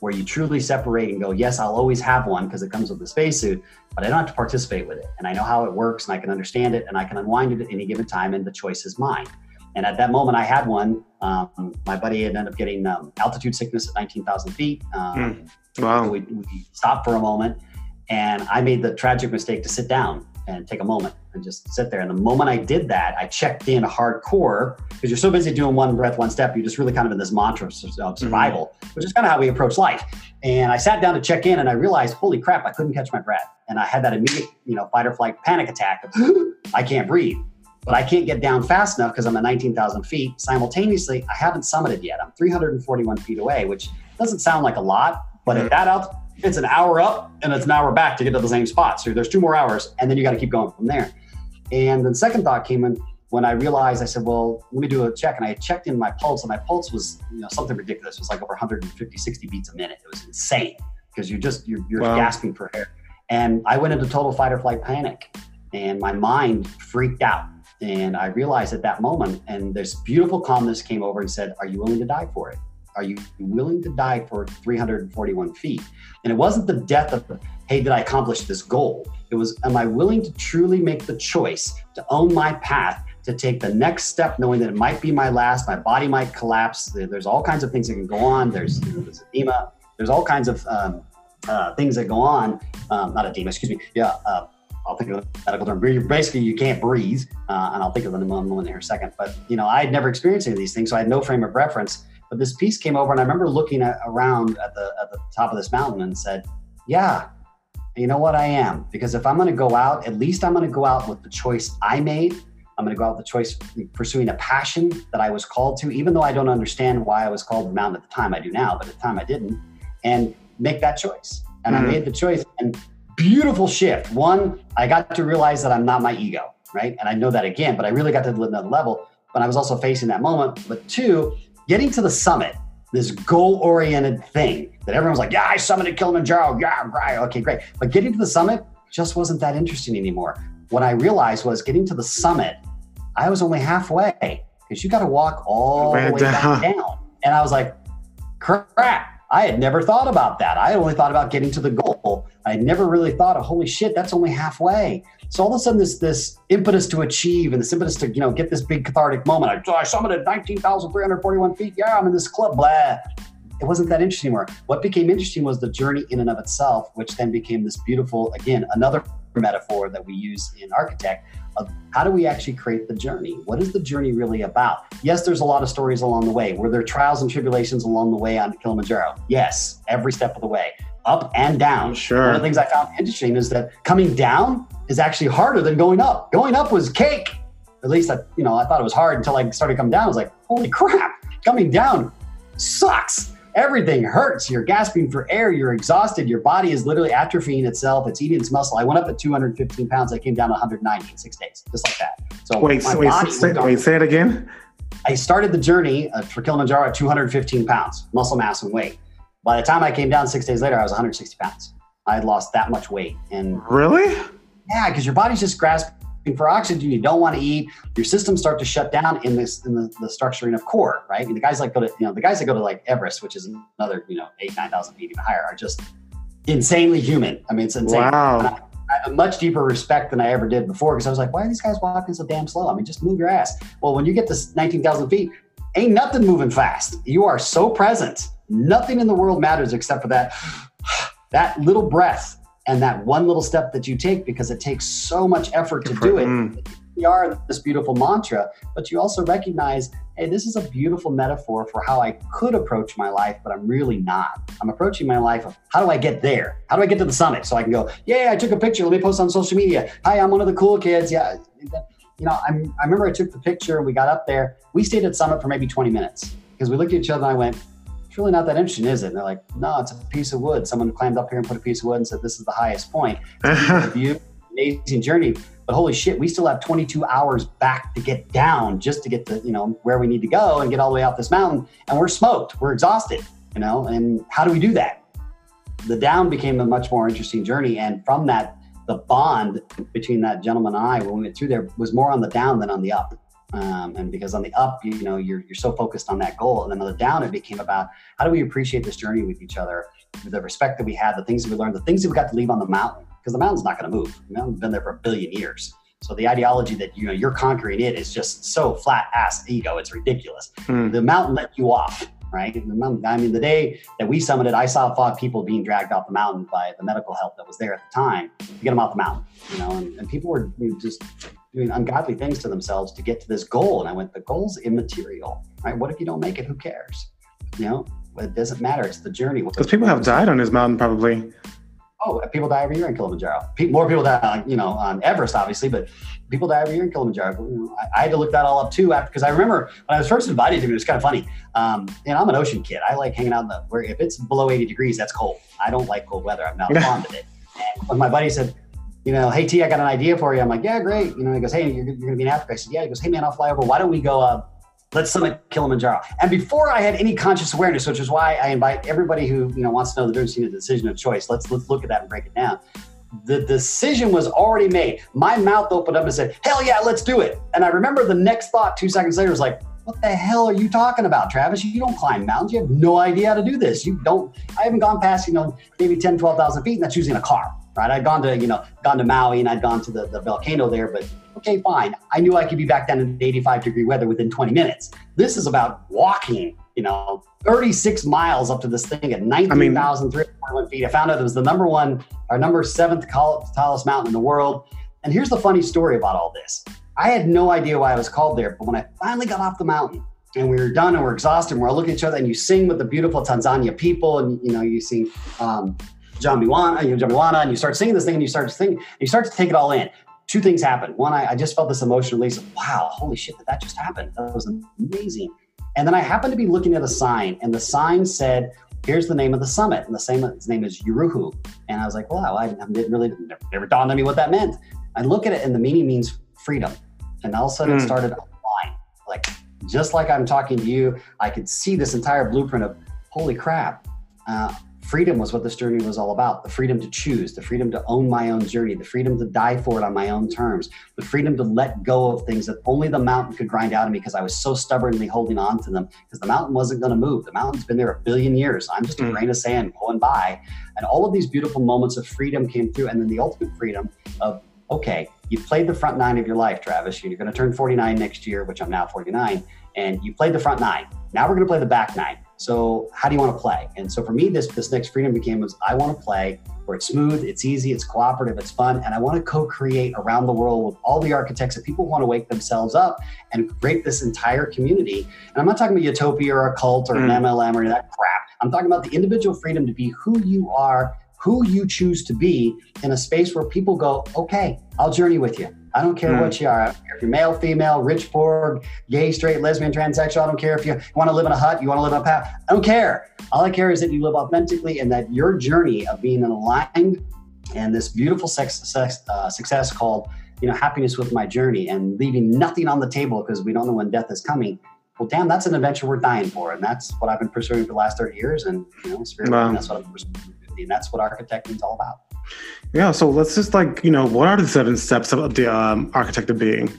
where you truly separate and go, yes, I'll always have one because it comes with the spacesuit, but I don't have to participate with it. And I know how it works and I can understand it and I can unwind it at any given time and the choice is mine. And at that moment, I had one. Um, my buddy ended up getting um, altitude sickness at 19,000 feet. Um, mm. Wow. We, we stopped for a moment and I made the tragic mistake to sit down and take a moment and just sit there. And the moment I did that, I checked in hardcore because you're so busy doing one breath, one step, you're just really kind of in this mantra of mm-hmm. survival, mm-hmm. which is kind of how we approach life. And I sat down to check in and I realized, holy crap, I couldn't catch my breath. And I had that immediate, you know, fight or flight panic attack of, I can't breathe. But I can't get down fast enough because I'm at 19,000 feet. Simultaneously, I haven't summited yet. I'm 341 feet away, which doesn't sound like a lot, but at that altitude, it's an hour up and it's an hour back to get to the same spot. So there's two more hours, and then you got to keep going from there. And then second thought came in when I realized I said, well, let me do a check. And I checked in my pulse, and my pulse was you know something ridiculous. It was like over 150, 60 beats a minute. It was insane because you're just you're, you're wow. gasping for air. And I went into total fight or flight panic, and my mind freaked out. And I realized at that moment, and this beautiful calmness came over and said, "Are you willing to die for it?" Are you willing to die for 341 feet? And it wasn't the death of, hey, did I accomplish this goal? It was, am I willing to truly make the choice to own my path, to take the next step, knowing that it might be my last, my body might collapse. There's all kinds of things that can go on. There's, there's edema. There's all kinds of um, uh, things that go on. Um, not edema, excuse me. Yeah, uh, I'll think of the medical term. Basically, you can't breathe, uh, and I'll think of a moment here in a second. But you know, I had never experienced any of these things, so I had no frame of reference. But this piece came over, and I remember looking at, around at the at the top of this mountain and said, "Yeah, you know what? I am because if I'm going to go out, at least I'm going to go out with the choice I made. I'm going to go out with the choice pursuing a passion that I was called to, even though I don't understand why I was called to the mountain at the time. I do now, but at the time I didn't, and make that choice. And mm. I made the choice, and beautiful shift. One, I got to realize that I'm not my ego, right? And I know that again, but I really got to live another level. But I was also facing that moment. But two, getting to the summit, this goal oriented thing that everyone's like, yeah, I summited Kilimanjaro. Yeah, right. Okay, great. But getting to the summit just wasn't that interesting anymore. What I realized was getting to the summit, I was only halfway because you got to walk all the way down. back down. And I was like, crap. I had never thought about that. I had only thought about getting to the goal. I had never really thought of, holy shit, that's only halfway. So all of a sudden, this this impetus to achieve and this impetus to you know get this big cathartic moment. I, I summited 19,341 feet. Yeah, I'm in this club. Blah. It wasn't that interesting anymore. What became interesting was the journey in and of itself, which then became this beautiful, again, another metaphor that we use in architect of how do we actually create the journey? What is the journey really about? Yes, there's a lot of stories along the way. Were there trials and tribulations along the way on Kilimanjaro? Yes, every step of the way, up and down. Sure. One of the things I found interesting is that coming down is actually harder than going up. Going up was cake. At least I, you know, I thought it was hard until I started coming down. I was like, holy crap, coming down sucks. Everything hurts. You're gasping for air. You're exhausted. Your body is literally atrophying itself. It's eating its muscle. I went up at 215 pounds. I came down to 190 in six days, just like that. So wait, wait, say, wait, say it again. I started the journey uh, for Kilimanjaro at 215 pounds, muscle mass and weight. By the time I came down six days later, I was 160 pounds. I had lost that much weight. And really? Yeah, because your body's just grasping for oxygen. You don't want to eat. Your systems start to shut down in this in the, the structuring of core, right? I mean, the guys like go to you know the guys that go to like Everest, which is another you know eight nine thousand feet even higher, are just insanely human. I mean, it's insane. Wow. I, I much deeper respect than I ever did before because I was like, why are these guys walking so damn slow? I mean, just move your ass. Well, when you get to 19,000 feet, ain't nothing moving fast. You are so present. Nothing in the world matters except for that that little breath and that one little step that you take because it takes so much effort to do it. Mm. We are this beautiful mantra, but you also recognize, hey, this is a beautiful metaphor for how I could approach my life, but I'm really not. I'm approaching my life of how do I get there? How do I get to the summit so I can go, yeah, I took a picture. Let me post on social media. Hi, I'm one of the cool kids. Yeah. You know, I'm, I remember I took the picture. and We got up there. We stayed at summit for maybe 20 minutes because we looked at each other and I went, really not that interesting, is it? And they're like, no, it's a piece of wood. Someone climbed up here and put a piece of wood and said, this is the highest point. view, amazing journey. But holy shit, we still have 22 hours back to get down just to get to, you know, where we need to go and get all the way up this mountain. And we're smoked. We're exhausted, you know, and how do we do that? The down became a much more interesting journey. And from that, the bond between that gentleman and I when we went through there was more on the down than on the up. Um, and because on the up, you know, you're, you're so focused on that goal. And then on the down, it became about how do we appreciate this journey with each other, the respect that we had, the things that we learned, the things that we got to leave on the mountain, because the mountain's not going to move. The mountain's been there for a billion years. So the ideology that you know you're conquering it is just so flat ass ego. It's ridiculous. Hmm. The mountain let you off, right? Mountain, I mean, the day that we summited, I saw five people being dragged off the mountain by the medical help that was there at the time to get them off the mountain. You know, and, and people were you know, just doing ungodly things to themselves to get to this goal. And I went, the goal's immaterial, right? What if you don't make it? Who cares? You know, it doesn't matter. It's the journey. Because people have died on this mountain, probably. Oh, people die every year in Kilimanjaro. More people die, you know, on Everest, obviously, but people die every year in Kilimanjaro. I, I, had to look that all up too, because I remember when I was first invited to it, it was kind of funny. Um, and I'm an ocean kid. I like hanging out in the where if it's below 80 degrees, that's cold. I don't like cold weather. I'm not fond of it. And when my buddy said, you know, hey T, I got an idea for you. I'm like, yeah, great. You know, he goes, hey, you're, you're going to be in Africa. I said, yeah. He goes, hey man, I'll fly over. Why don't we go? Uh, let's summit Kilimanjaro. And before I had any conscious awareness, which is why I invite everybody who you know wants to know the difference between a decision and choice. Let's let's look at that and break it down. The decision was already made. My mouth opened up and said, "Hell yeah, let's do it!" And I remember the next thought two seconds later was like, "What the hell are you talking about, Travis? You don't climb mountains. You have no idea how to do this. You don't. I haven't gone past you know maybe 10, 12,000 feet, and that's using a car." Right? I'd gone to, you know, gone to Maui and I'd gone to the, the volcano there, but okay, fine. I knew I could be back down in 85 degree weather within 20 minutes. This is about walking, you know, 36 miles up to this thing at 19,301 feet. I found out it was the number one, our number seventh tallest mountain in the world. And here's the funny story about all this. I had no idea why I was called there, but when I finally got off the mountain, and we were done and we're exhausted and we're all looking at each other and you sing with the beautiful Tanzania people and you know you sing um, Jambo Bwana, you know, Jambo Bwana, and you start singing this thing and you start to think, you start to take it all in. Two things happen. One, I, I just felt this emotional release of wow, holy shit, did that just happen? That was amazing. And then I happened to be looking at a sign, and the sign said, "Here's the name of the summit," and the same his name is Uhuru. And I was like, wow, I didn't really never, never dawned on me what that meant. I look at it, and the meaning means freedom. And all of a sudden, mm. it hmm. started line, like just like I'm talking to you, I could see this entire blueprint of holy crap. Uh, freedom was what this journey was all about the freedom to choose, the freedom to own my own journey, the freedom to die for it on my own terms, the freedom to let go of things that only the mountain could grind out of me because I was so stubbornly holding on to them because the mountain wasn't going to move. The mountain's been there a billion years. I'm just a mm. grain of sand going by. And all of these beautiful moments of freedom came through. And then the ultimate freedom of, okay, you played the front nine of your life, Travis. You're going to turn 49 next year, which I'm now 49. And you played the front nine. Now we're going to play the back nine. So how do you want to play? And so for me, this this next freedom became was I want to play where it's smooth, it's easy, it's cooperative, it's fun, and I want to co-create around the world with all the architects that people want to wake themselves up and create this entire community. And I'm not talking about utopia or a cult or mm. an MLM or that crap. I'm talking about the individual freedom to be who you are, who you choose to be in a space where people go, okay, I'll journey with you. I don't care mm. what you are. I don't care if you're male, female, rich, poor, gay, straight, lesbian, transsexual. I don't care if you want to live in a hut, you want to live in a path. I don't care. All I care is that you live authentically and that your journey of being aligned and this beautiful sex, sex, uh, success called, you know, happiness with my journey and leaving nothing on the table because we don't know when death is coming. Well, damn, that's an adventure we're dying for, and that's what I've been pursuing for the last thirty years. And you know, spirit, wow. that's what I'm pursuing, and that's what architecting is all about. Yeah, so let's just like, you know, what are the seven steps of the um, architect of being?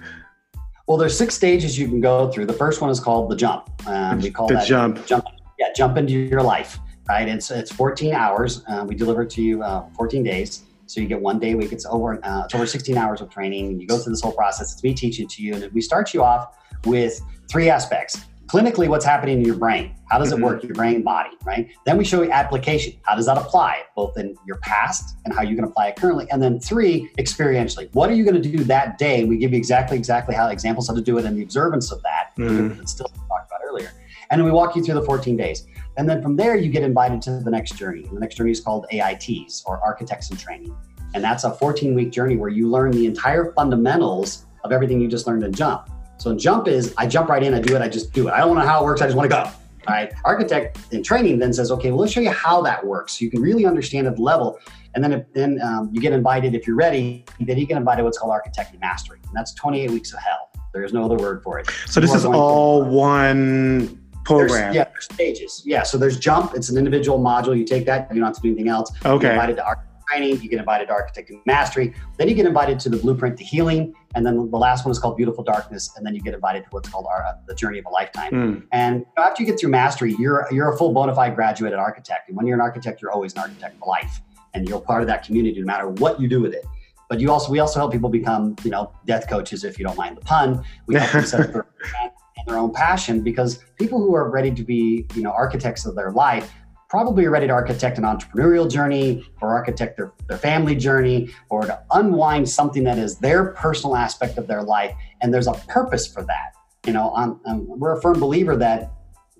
Well, there's six stages you can go through. The first one is called the jump. Um, we call the that jump. jump. Yeah, jump into your life. Right. It's it's 14 hours. Uh, we deliver to you uh, 14 days. So you get one day a week. It's over. Uh, it's over 16 hours of training. You go through this whole process. It's me teaching to you, and we start you off with three aspects clinically what's happening in your brain. How does it mm-hmm. work, your brain body, right? Then we show you application. How does that apply, both in your past and how you can apply it currently? And then three, experientially. What are you going to do that day? We give you exactly, exactly how examples how to do it and the observance of that. Mm-hmm. Still talked about earlier. And then we walk you through the 14 days. And then from there, you get invited to the next journey. And the next journey is called AITs or Architects in Training. And that's a 14 week journey where you learn the entire fundamentals of everything you just learned in Jump. So jump is I jump right in, I do it, I just do it. I don't know how it works, I just want to go. All right. Architect in training then says, okay, well, let's show you how that works. So you can really understand at the level. And then, if, then um, you get invited, if you're ready, then you get invited what's called architecting mastery. And that's 28 weeks of hell. There's no other word for it. So this is all one program. There's, yeah, there's stages. Yeah. So there's jump. It's an individual module. You take that. You don't have to do anything else. Okay. You're invited to architect training, you get invited to architecting mastery, then you get invited to the blueprint to healing, and then the last one is called beautiful darkness, and then you get invited to what's called our, uh, the journey of a lifetime. Mm. And after you get through mastery, you're you're a full bona fide graduate at architect, and when you're an architect, you're always an architect for life, and you're part of that community no matter what you do with it. But you also we also help people become you know death coaches if you don't mind the pun. We help them set up their, their own passion because people who are ready to be you know architects of their life probably ready to architect an entrepreneurial journey or architect their, their family journey or to unwind something that is their personal aspect of their life. And there's a purpose for that. You know, I'm, I'm, we're a firm believer that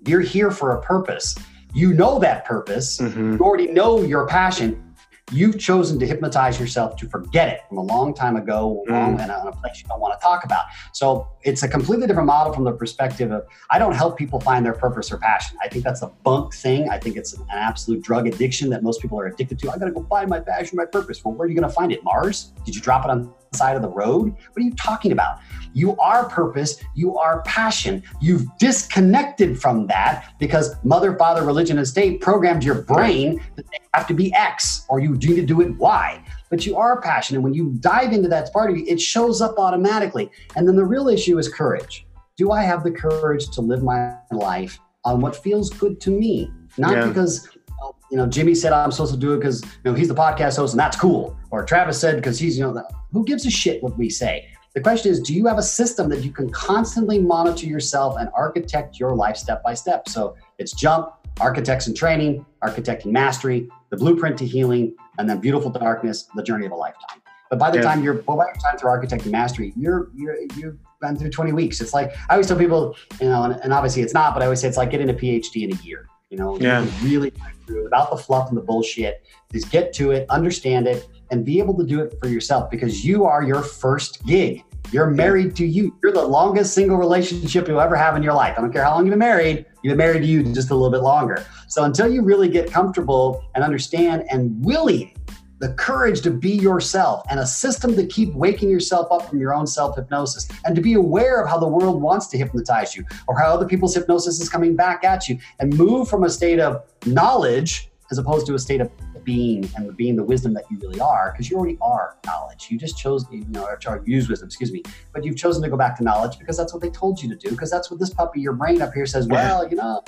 you're here for a purpose. You know that purpose. Mm-hmm. You already know your passion you've chosen to hypnotize yourself to forget it from a long time ago mm. and a, a place you don't want to talk about. So it's a completely different model from the perspective of I don't help people find their purpose or passion. I think that's a bunk thing. I think it's an absolute drug addiction that most people are addicted to. I got to go find my passion, my purpose. Well, where are you going to find it? Mars? Did you drop it on the side of the road? What are you talking about? You are purpose, you are passion. You've disconnected from that because mother, father, religion, and state programmed your brain that they have to be X or you need to do it why? But you are passionate. And when you dive into that part of you, it shows up automatically. And then the real issue is courage. Do I have the courage to live my life on what feels good to me? Not yeah. because you know, Jimmy said I'm supposed to do it because you know he's the podcast host and that's cool. Or Travis said because he's you know, the, who gives a shit what we say? The question is, do you have a system that you can constantly monitor yourself and architect your life step by step? So it's jump, architects in training, architecting mastery, the blueprint to healing, and then beautiful darkness, the journey of a lifetime. But by the time you're well, by the time through architecting mastery, you're you're you've been through 20 weeks. It's like I always tell people, you know, and, and obviously it's not, but I always say it's like getting a PhD in a year. You know, yeah. you really through without the fluff and the bullshit. Just get to it, understand it, and be able to do it for yourself because you are your first gig. You're married to you. You're the longest single relationship you'll ever have in your life. I don't care how long you've been married, you've been married to you just a little bit longer. So until you really get comfortable and understand and willing the courage to be yourself and a system to keep waking yourself up from your own self hypnosis and to be aware of how the world wants to hypnotize you or how other people's hypnosis is coming back at you and move from a state of knowledge as opposed to a state of being and being the wisdom that you really are because you already are knowledge you just chose you know or use wisdom excuse me but you've chosen to go back to knowledge because that's what they told you to do because that's what this puppy your brain up here says well you know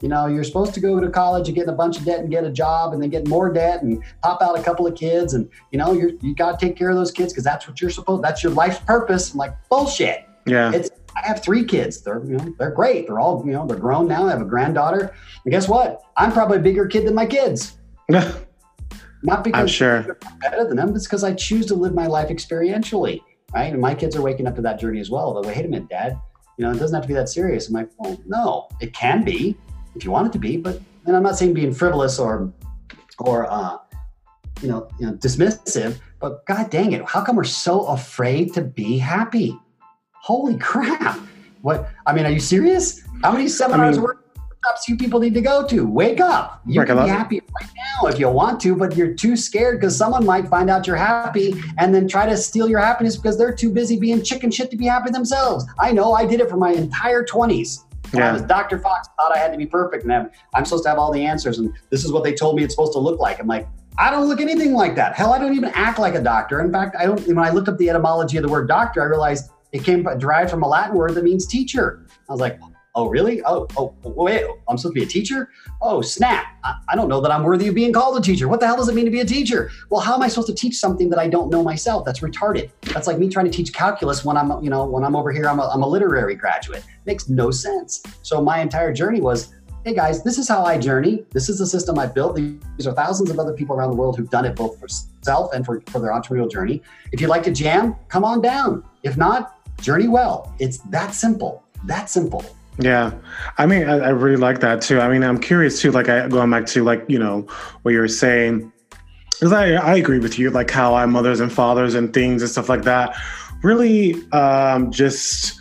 you know, you're supposed to go to college and get in a bunch of debt and get a job and then get more debt and pop out a couple of kids. And, you know, you're, you got to take care of those kids because that's what you're supposed, that's your life's purpose. I'm like, bullshit. Yeah. It's, I have three kids. They're, you know, they're great. They're all, you know, they're grown now. I have a granddaughter. And guess what? I'm probably a bigger kid than my kids. Not because I'm sure I'm better than them, it's because I choose to live my life experientially. Right. And my kids are waking up to that journey as well. But wait a minute, dad, you know, it doesn't have to be that serious. I'm like, well, no, it can be if you want it to be. But and I'm not saying being frivolous or or uh, you know you know dismissive. But god dang it, how come we're so afraid to be happy? Holy crap! What I mean, are you serious? How many seminars I mean, workshops you people need to go to? Wake up! You can be happy right now if you want to, but you're too scared because someone might find out you're happy and then try to steal your happiness because they're too busy being chicken shit to be happy themselves. I know I did it for my entire 20s. Yeah. I was Dr. Fox, thought I had to be perfect and I'm supposed to have all the answers. And this is what they told me it's supposed to look like. I'm like, I don't look anything like that. Hell, I don't even act like a doctor. In fact, I don't. When I looked up the etymology of the word doctor, I realized it came derived from a Latin word that means teacher. I was like, Oh, really? Oh, oh, wait, I'm supposed to be a teacher? Oh, snap. I, I, don't know that I'm worthy of being called a teacher. What the hell does it mean to be a teacher? Well, how am I supposed to teach something that I don't know myself? That's retarded. That's like me trying to teach calculus when I'm, you know, when I'm over here, I'm a, I'm a literary graduate. Makes no sense. So my entire journey was, hey guys, this is how I journey. This is the system I built. These are thousands of other people around the world who've done it both for self and for, for their entrepreneurial journey. If you'd like to jam, come on down. If not, journey well. It's that simple. That simple. Yeah, I mean, I, I, really like that too. I mean, I'm curious too. Like, I going back to like you know what you're saying, because I I agree with you. Like how our mothers and fathers and things and stuff like that really um, just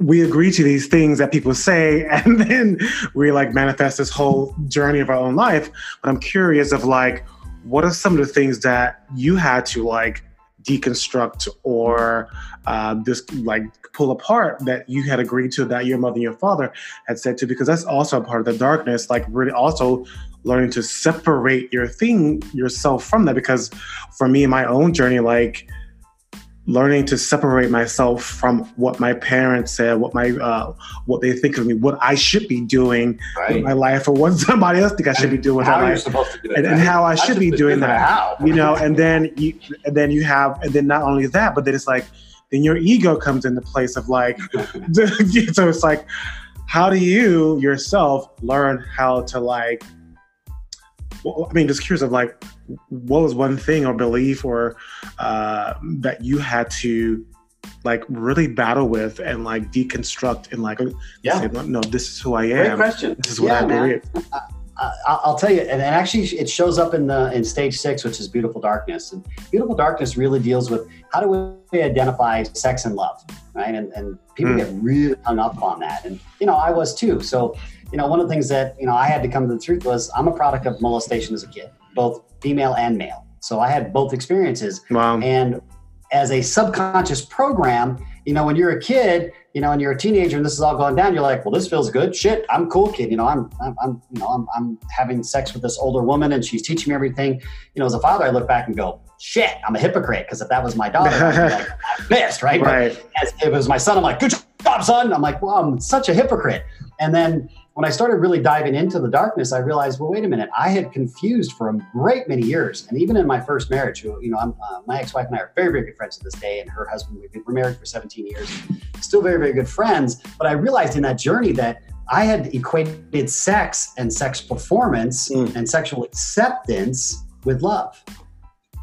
we agree to these things that people say, and then we like manifest this whole journey of our own life. But I'm curious of like, what are some of the things that you had to like deconstruct or uh, like pull apart that you had agreed to that your mother and your father had said to because that's also a part of the darkness like really also learning to separate your thing yourself from that because for me in my own journey like learning to separate myself from what my parents said, what my uh, what they think of me, what I should be doing right. with my life, or what somebody else think I should be doing with how my life, supposed to do it, and, and how I should be doing that. How. You know, and then you and then you have and then not only that, but then it's like then your ego comes into place of like so it's like how do you yourself learn how to like well, I mean, just curious of like, what was one thing or belief or uh, that you had to like really battle with and like deconstruct and like, yeah, say, no, this is who I am. Great question. This is what yeah, I believe. I'll tell you, and actually, it shows up in the in stage six, which is beautiful darkness. And beautiful darkness really deals with how do we identify sex and love, right? And, and people mm. get really hung up on that, and you know, I was too. So, you know, one of the things that you know I had to come to the truth was I'm a product of molestation as a kid, both female and male. So I had both experiences. Wow. And as a subconscious program, you know, when you're a kid, you know, and you're a teenager and this is all going down, you're like, well, this feels good. Shit, I'm cool kid. You know, I'm, I'm, I'm you know, I'm, I'm having sex with this older woman and she's teaching me everything. You know, as a father, I look back and go, shit, I'm a hypocrite. Cause if that was my daughter, I'd like, I'm pissed, right? right. But as, if it was my son, I'm like, good job, son. I'm like, well, I'm such a hypocrite. And then when I started really diving into the darkness, I realized, well, wait a minute. I had confused for a great many years, and even in my first marriage, who you know, uh, my ex-wife and I are very, very good friends to this day, and her husband, we've been married for 17 years, still very, very good friends. But I realized in that journey that I had equated sex and sex performance mm. and sexual acceptance with love.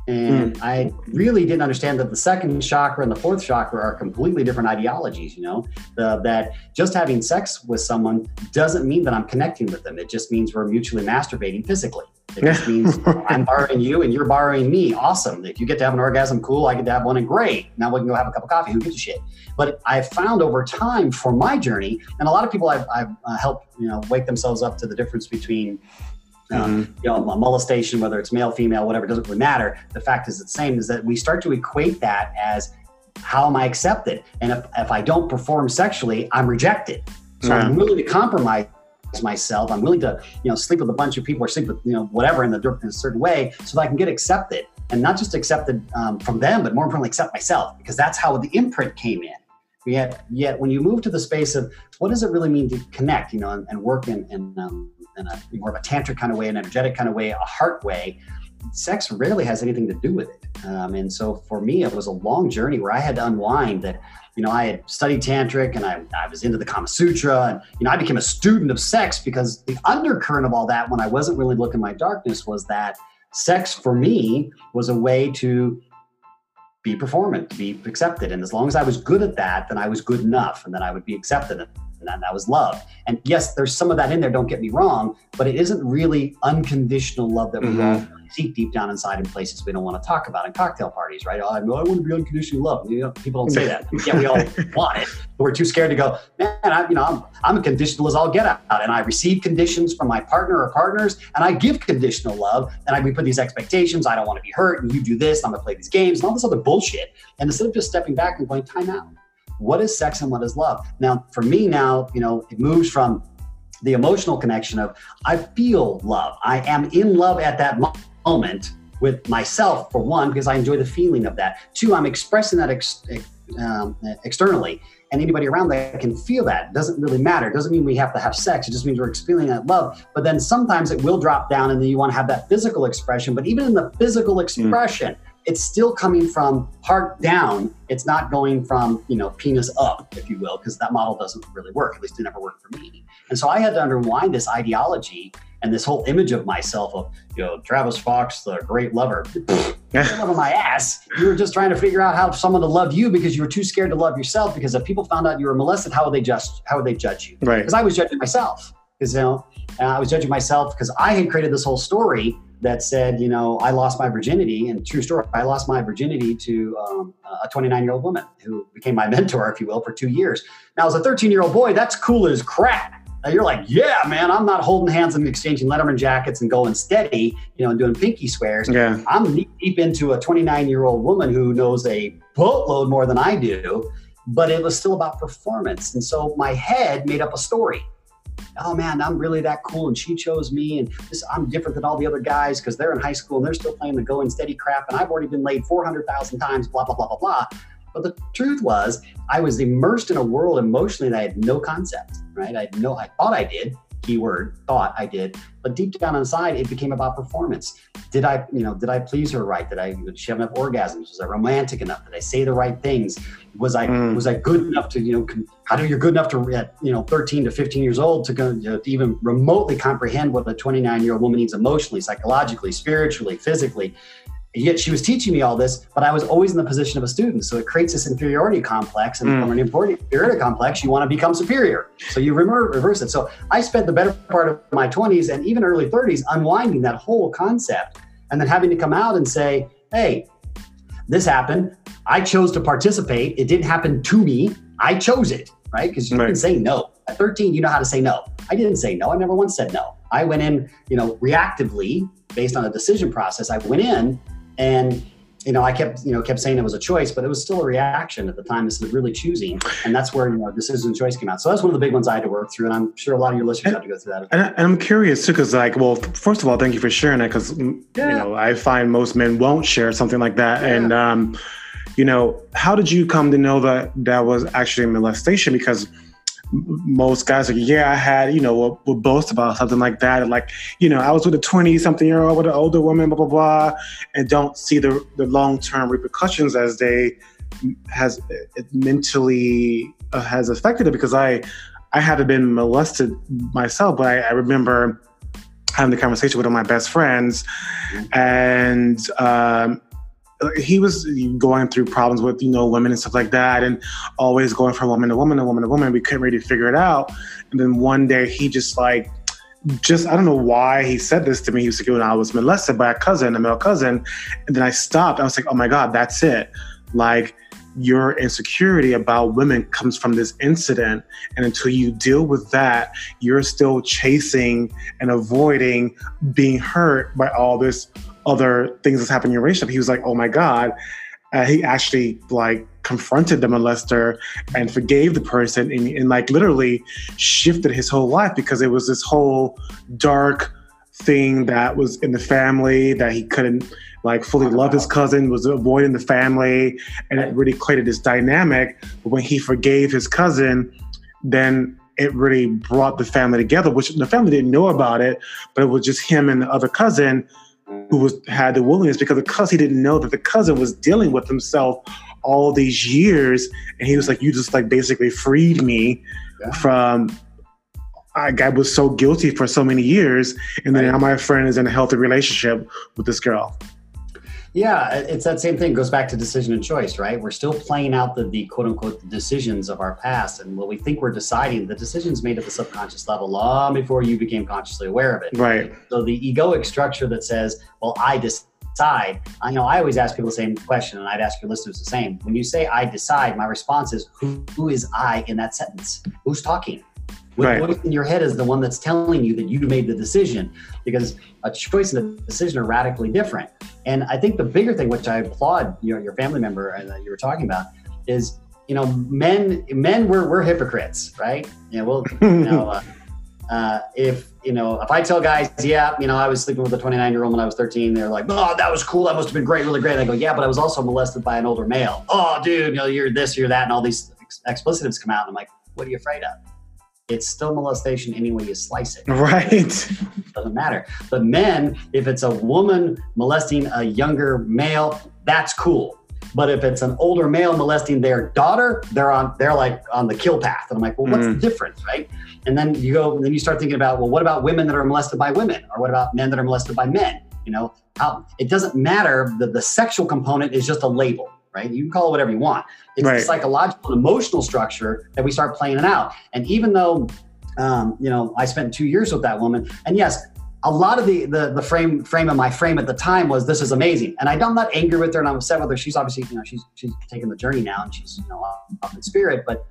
And mm. I really didn't understand that the second chakra and the fourth chakra are completely different ideologies, you know, the, that just having sex with someone doesn't mean that I'm connecting with them. It just means we're mutually masturbating physically. It just means I'm borrowing you and you're borrowing me. Awesome. If you get to have an orgasm, cool. I get to have one and great. Now we can go have a cup of coffee. Who gives a shit? But I've found over time for my journey, and a lot of people I've, I've uh, helped, you know, wake themselves up to the difference between mm-hmm. you know, molestation, whether it's male, female, whatever, doesn't really matter. The fact is the same is that we start to equate that as how am I accepted? And if, if I don't perform sexually, I'm rejected. So yeah. I'm willing to compromise myself. I'm willing to, you know, sleep with a bunch of people or sleep with, you know, whatever in, the, in a certain way so that I can get accepted and not just accepted um, from them, but more importantly, accept myself because that's how the imprint came in. Yet, yet when you move to the space of what does it really mean to connect, you know, and, and work in, in um, in a more of a tantric kind of way, an energetic kind of way, a heart way, sex rarely has anything to do with it. Um, and so for me, it was a long journey where I had to unwind that, you know, I had studied tantric and I, I was into the Kama Sutra and, you know, I became a student of sex because the undercurrent of all that when I wasn't really looking my darkness was that sex for me was a way to be performant, to be accepted. And as long as I was good at that, then I was good enough and then I would be accepted that, that was love. And yes, there's some of that in there, don't get me wrong, but it isn't really unconditional love that mm-hmm. we all seek deep down inside in places we don't want to talk about in cocktail parties, right? Oh, I, I want to be unconditional love. You know, people don't say that. yeah, we all want it, but we're too scared to go, man, I, you know, I'm, I'm conditional as all get out. And I receive conditions from my partner or partners, and I give conditional love. And I, we put these expectations. I don't want to be hurt, and you do this, I'm going to play these games, and all this other bullshit. And instead of just stepping back and going, time out what is sex and what is love? Now for me now you know it moves from the emotional connection of i feel love. I am in love at that moment with myself for one because i enjoy the feeling of that. Two i'm expressing that ex- um, externally and anybody around that can feel that. It doesn't really matter. It doesn't mean we have to have sex. It just means we're experiencing that love. But then sometimes it will drop down and then you want to have that physical expression. But even in the physical expression mm it's still coming from heart down. It's not going from, you know, penis up, if you will, because that model doesn't really work. At least it never worked for me. And so I had to unwind this ideology and this whole image of myself of, you know, Travis Fox, the great lover. loving my ass. You were just trying to figure out how someone to love you because you were too scared to love yourself. Because if people found out you were molested, how would they just how would they judge you? Right. Because I was judging myself. Because you know, uh, I was judging myself because I had created this whole story that said, you know, I lost my virginity, and true story, I lost my virginity to um, a 29 year old woman who became my mentor, if you will, for two years. Now, as a 13 year old boy, that's cool as crap. Now you're like, yeah, man, I'm not holding hands and exchanging Letterman jackets and going steady, you know, and doing pinky swears. Yeah. I'm deep into a 29 year old woman who knows a boatload more than I do, but it was still about performance. And so my head made up a story oh man, I'm really that cool, and she chose me, and this, I'm different than all the other guys because they're in high school and they're still playing the going steady crap, and I've already been laid 400,000 times, blah blah blah blah blah. But the truth was, I was immersed in a world emotionally that I had no concept, right? I had no, I thought I did, keyword thought I did, but deep down inside, it became about performance. Did I, you know, did I please her right? Did I, did she have enough orgasms? Was I romantic enough? Did I say the right things? Was I, mm. was I good enough to, you know, how do you're good enough to, at, you know, 13 to 15 years old to go you know, to even remotely comprehend what a 29 year old woman needs emotionally, psychologically, spiritually, physically? Yet she was teaching me all this, but I was always in the position of a student. So it creates this inferiority complex. And mm. from an inferiority complex, you want to become superior. So you reverse it. So I spent the better part of my 20s and even early 30s unwinding that whole concept and then having to come out and say, hey, this happened. I chose to participate. It didn't happen to me. I chose it, right? Because you right. can say no. At 13, you know how to say no. I didn't say no. I never once said no. I went in, you know, reactively based on a decision process. I went in and you know, I kept, you know, kept saying it was a choice, but it was still a reaction at the time instead of really choosing. And that's where, you know, decision choice came out. So that's one of the big ones I had to work through. And I'm sure a lot of your listeners and, had to go through that. And, I, am curious too, because like, well, first of all, thank you for sharing that. Cause yeah. you know, I find most men won't share something like that. Yeah. And, um, you know, how did you come to know that that was actually molestation? Because most guys are, yeah, I had, you know, will, will boast about something like that. And like, you know, I was with a 20 something year old with an older woman, blah, blah, blah, and don't see the, the long term repercussions as they has it mentally uh, has affected it because I, I haven't been molested myself, but I, I remember having the conversation with one of my best friends and, um, he was going through problems with you know women and stuff like that and always going from woman to woman to woman to woman we couldn't really figure it out and then one day he just like just I don't know why he said this to me. He was like, when I was molested by a cousin, a male cousin, and then I stopped. I was like, oh my god, that's it. Like your insecurity about women comes from this incident, and until you deal with that, you're still chasing and avoiding being hurt by all this other things that's happened in your relationship. He was like, oh my God. Uh, he actually like confronted the molester and forgave the person and, and like literally shifted his whole life because it was this whole dark thing that was in the family that he couldn't like fully love his cousin was avoiding the family and it really created this dynamic but when he forgave his cousin then it really brought the family together which the family didn't know about it but it was just him and the other cousin who was had the willingness because because he didn't know that the cousin was dealing with himself all these years, and he was like, "You just like basically freed me yeah. from." I, I was so guilty for so many years, and then right. now my friend is in a healthy relationship with this girl. Yeah, it's that same thing. It goes back to decision and choice, right? We're still playing out the, the quote unquote decisions of our past. And what we think we're deciding, the decisions made at the subconscious level long before you became consciously aware of it. Right. So the egoic structure that says, well, I decide, I know I always ask people the same question, and I'd ask your listeners the same. When you say I decide, my response is, who, who is I in that sentence? Who's talking? What right. voice in your head is the one that's telling you that you made the decision because a choice and a decision are radically different. And I think the bigger thing, which I applaud your, your family member uh, that you were talking about, is you know men men we're, we're hypocrites, right? Yeah, well, you know, uh, uh, if you know if I tell guys, yeah, you know, I was sleeping with a 29 year old when I was 13, they're like, oh, that was cool, that must have been great, really great. And I go, yeah, but I was also molested by an older male. Oh, dude, you know, you're this, you're that, and all these explicitives come out, and I'm like, what are you afraid of? It's still molestation any way you slice it. Right. Doesn't matter. But men, if it's a woman molesting a younger male, that's cool. But if it's an older male molesting their daughter, they're on they're like on the kill path. And I'm like, well, what's mm. the difference, right? And then you go, then you start thinking about, well, what about women that are molested by women, or what about men that are molested by men? You know, how it doesn't matter. The the sexual component is just a label right? You can call it whatever you want. It's right. the psychological and emotional structure that we start playing it out. And even though, um, you know, I spent two years with that woman, and yes, a lot of the, the the frame frame of my frame at the time was this is amazing, and I'm not angry with her, and I'm upset with her. She's obviously, you know, she's she's taking the journey now, and she's you know up in spirit, but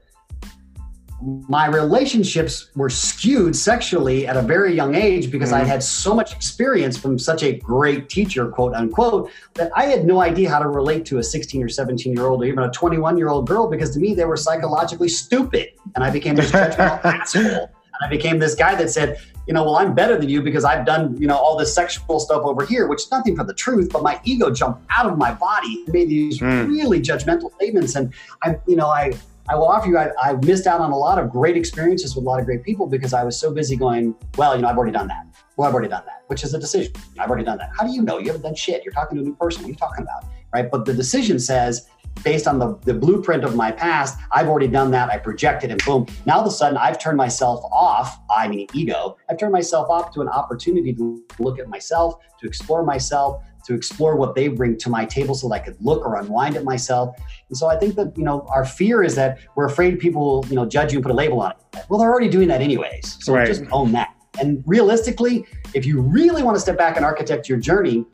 my relationships were skewed sexually at a very young age because mm. I had so much experience from such a great teacher, quote unquote, that I had no idea how to relate to a 16 or 17 year old or even a 21 year old girl because to me they were psychologically stupid. And I became this judgmental asshole. And I became this guy that said, you know, well, I'm better than you because I've done, you know, all this sexual stuff over here, which is nothing for the truth, but my ego jumped out of my body and made these mm. really judgmental statements. And I, you know, I, I will offer you, I, I missed out on a lot of great experiences with a lot of great people because I was so busy going, well, you know, I've already done that. Well, I've already done that, which is a decision. I've already done that. How do you know? You haven't done shit. You're talking to a new person. What are you talking about? Right. But the decision says, based on the, the blueprint of my past, I've already done that. I projected and boom. Now all of a sudden I've turned myself off, I mean ego, I've turned myself off to an opportunity to look at myself, to explore myself, to explore what they bring to my table so that I could look or unwind it myself. And so I think that, you know, our fear is that we're afraid people will, you know, judge you and put a label on it. Well, they're already doing that anyways. So right. just own that. And realistically, if you really want to step back and architect your journey,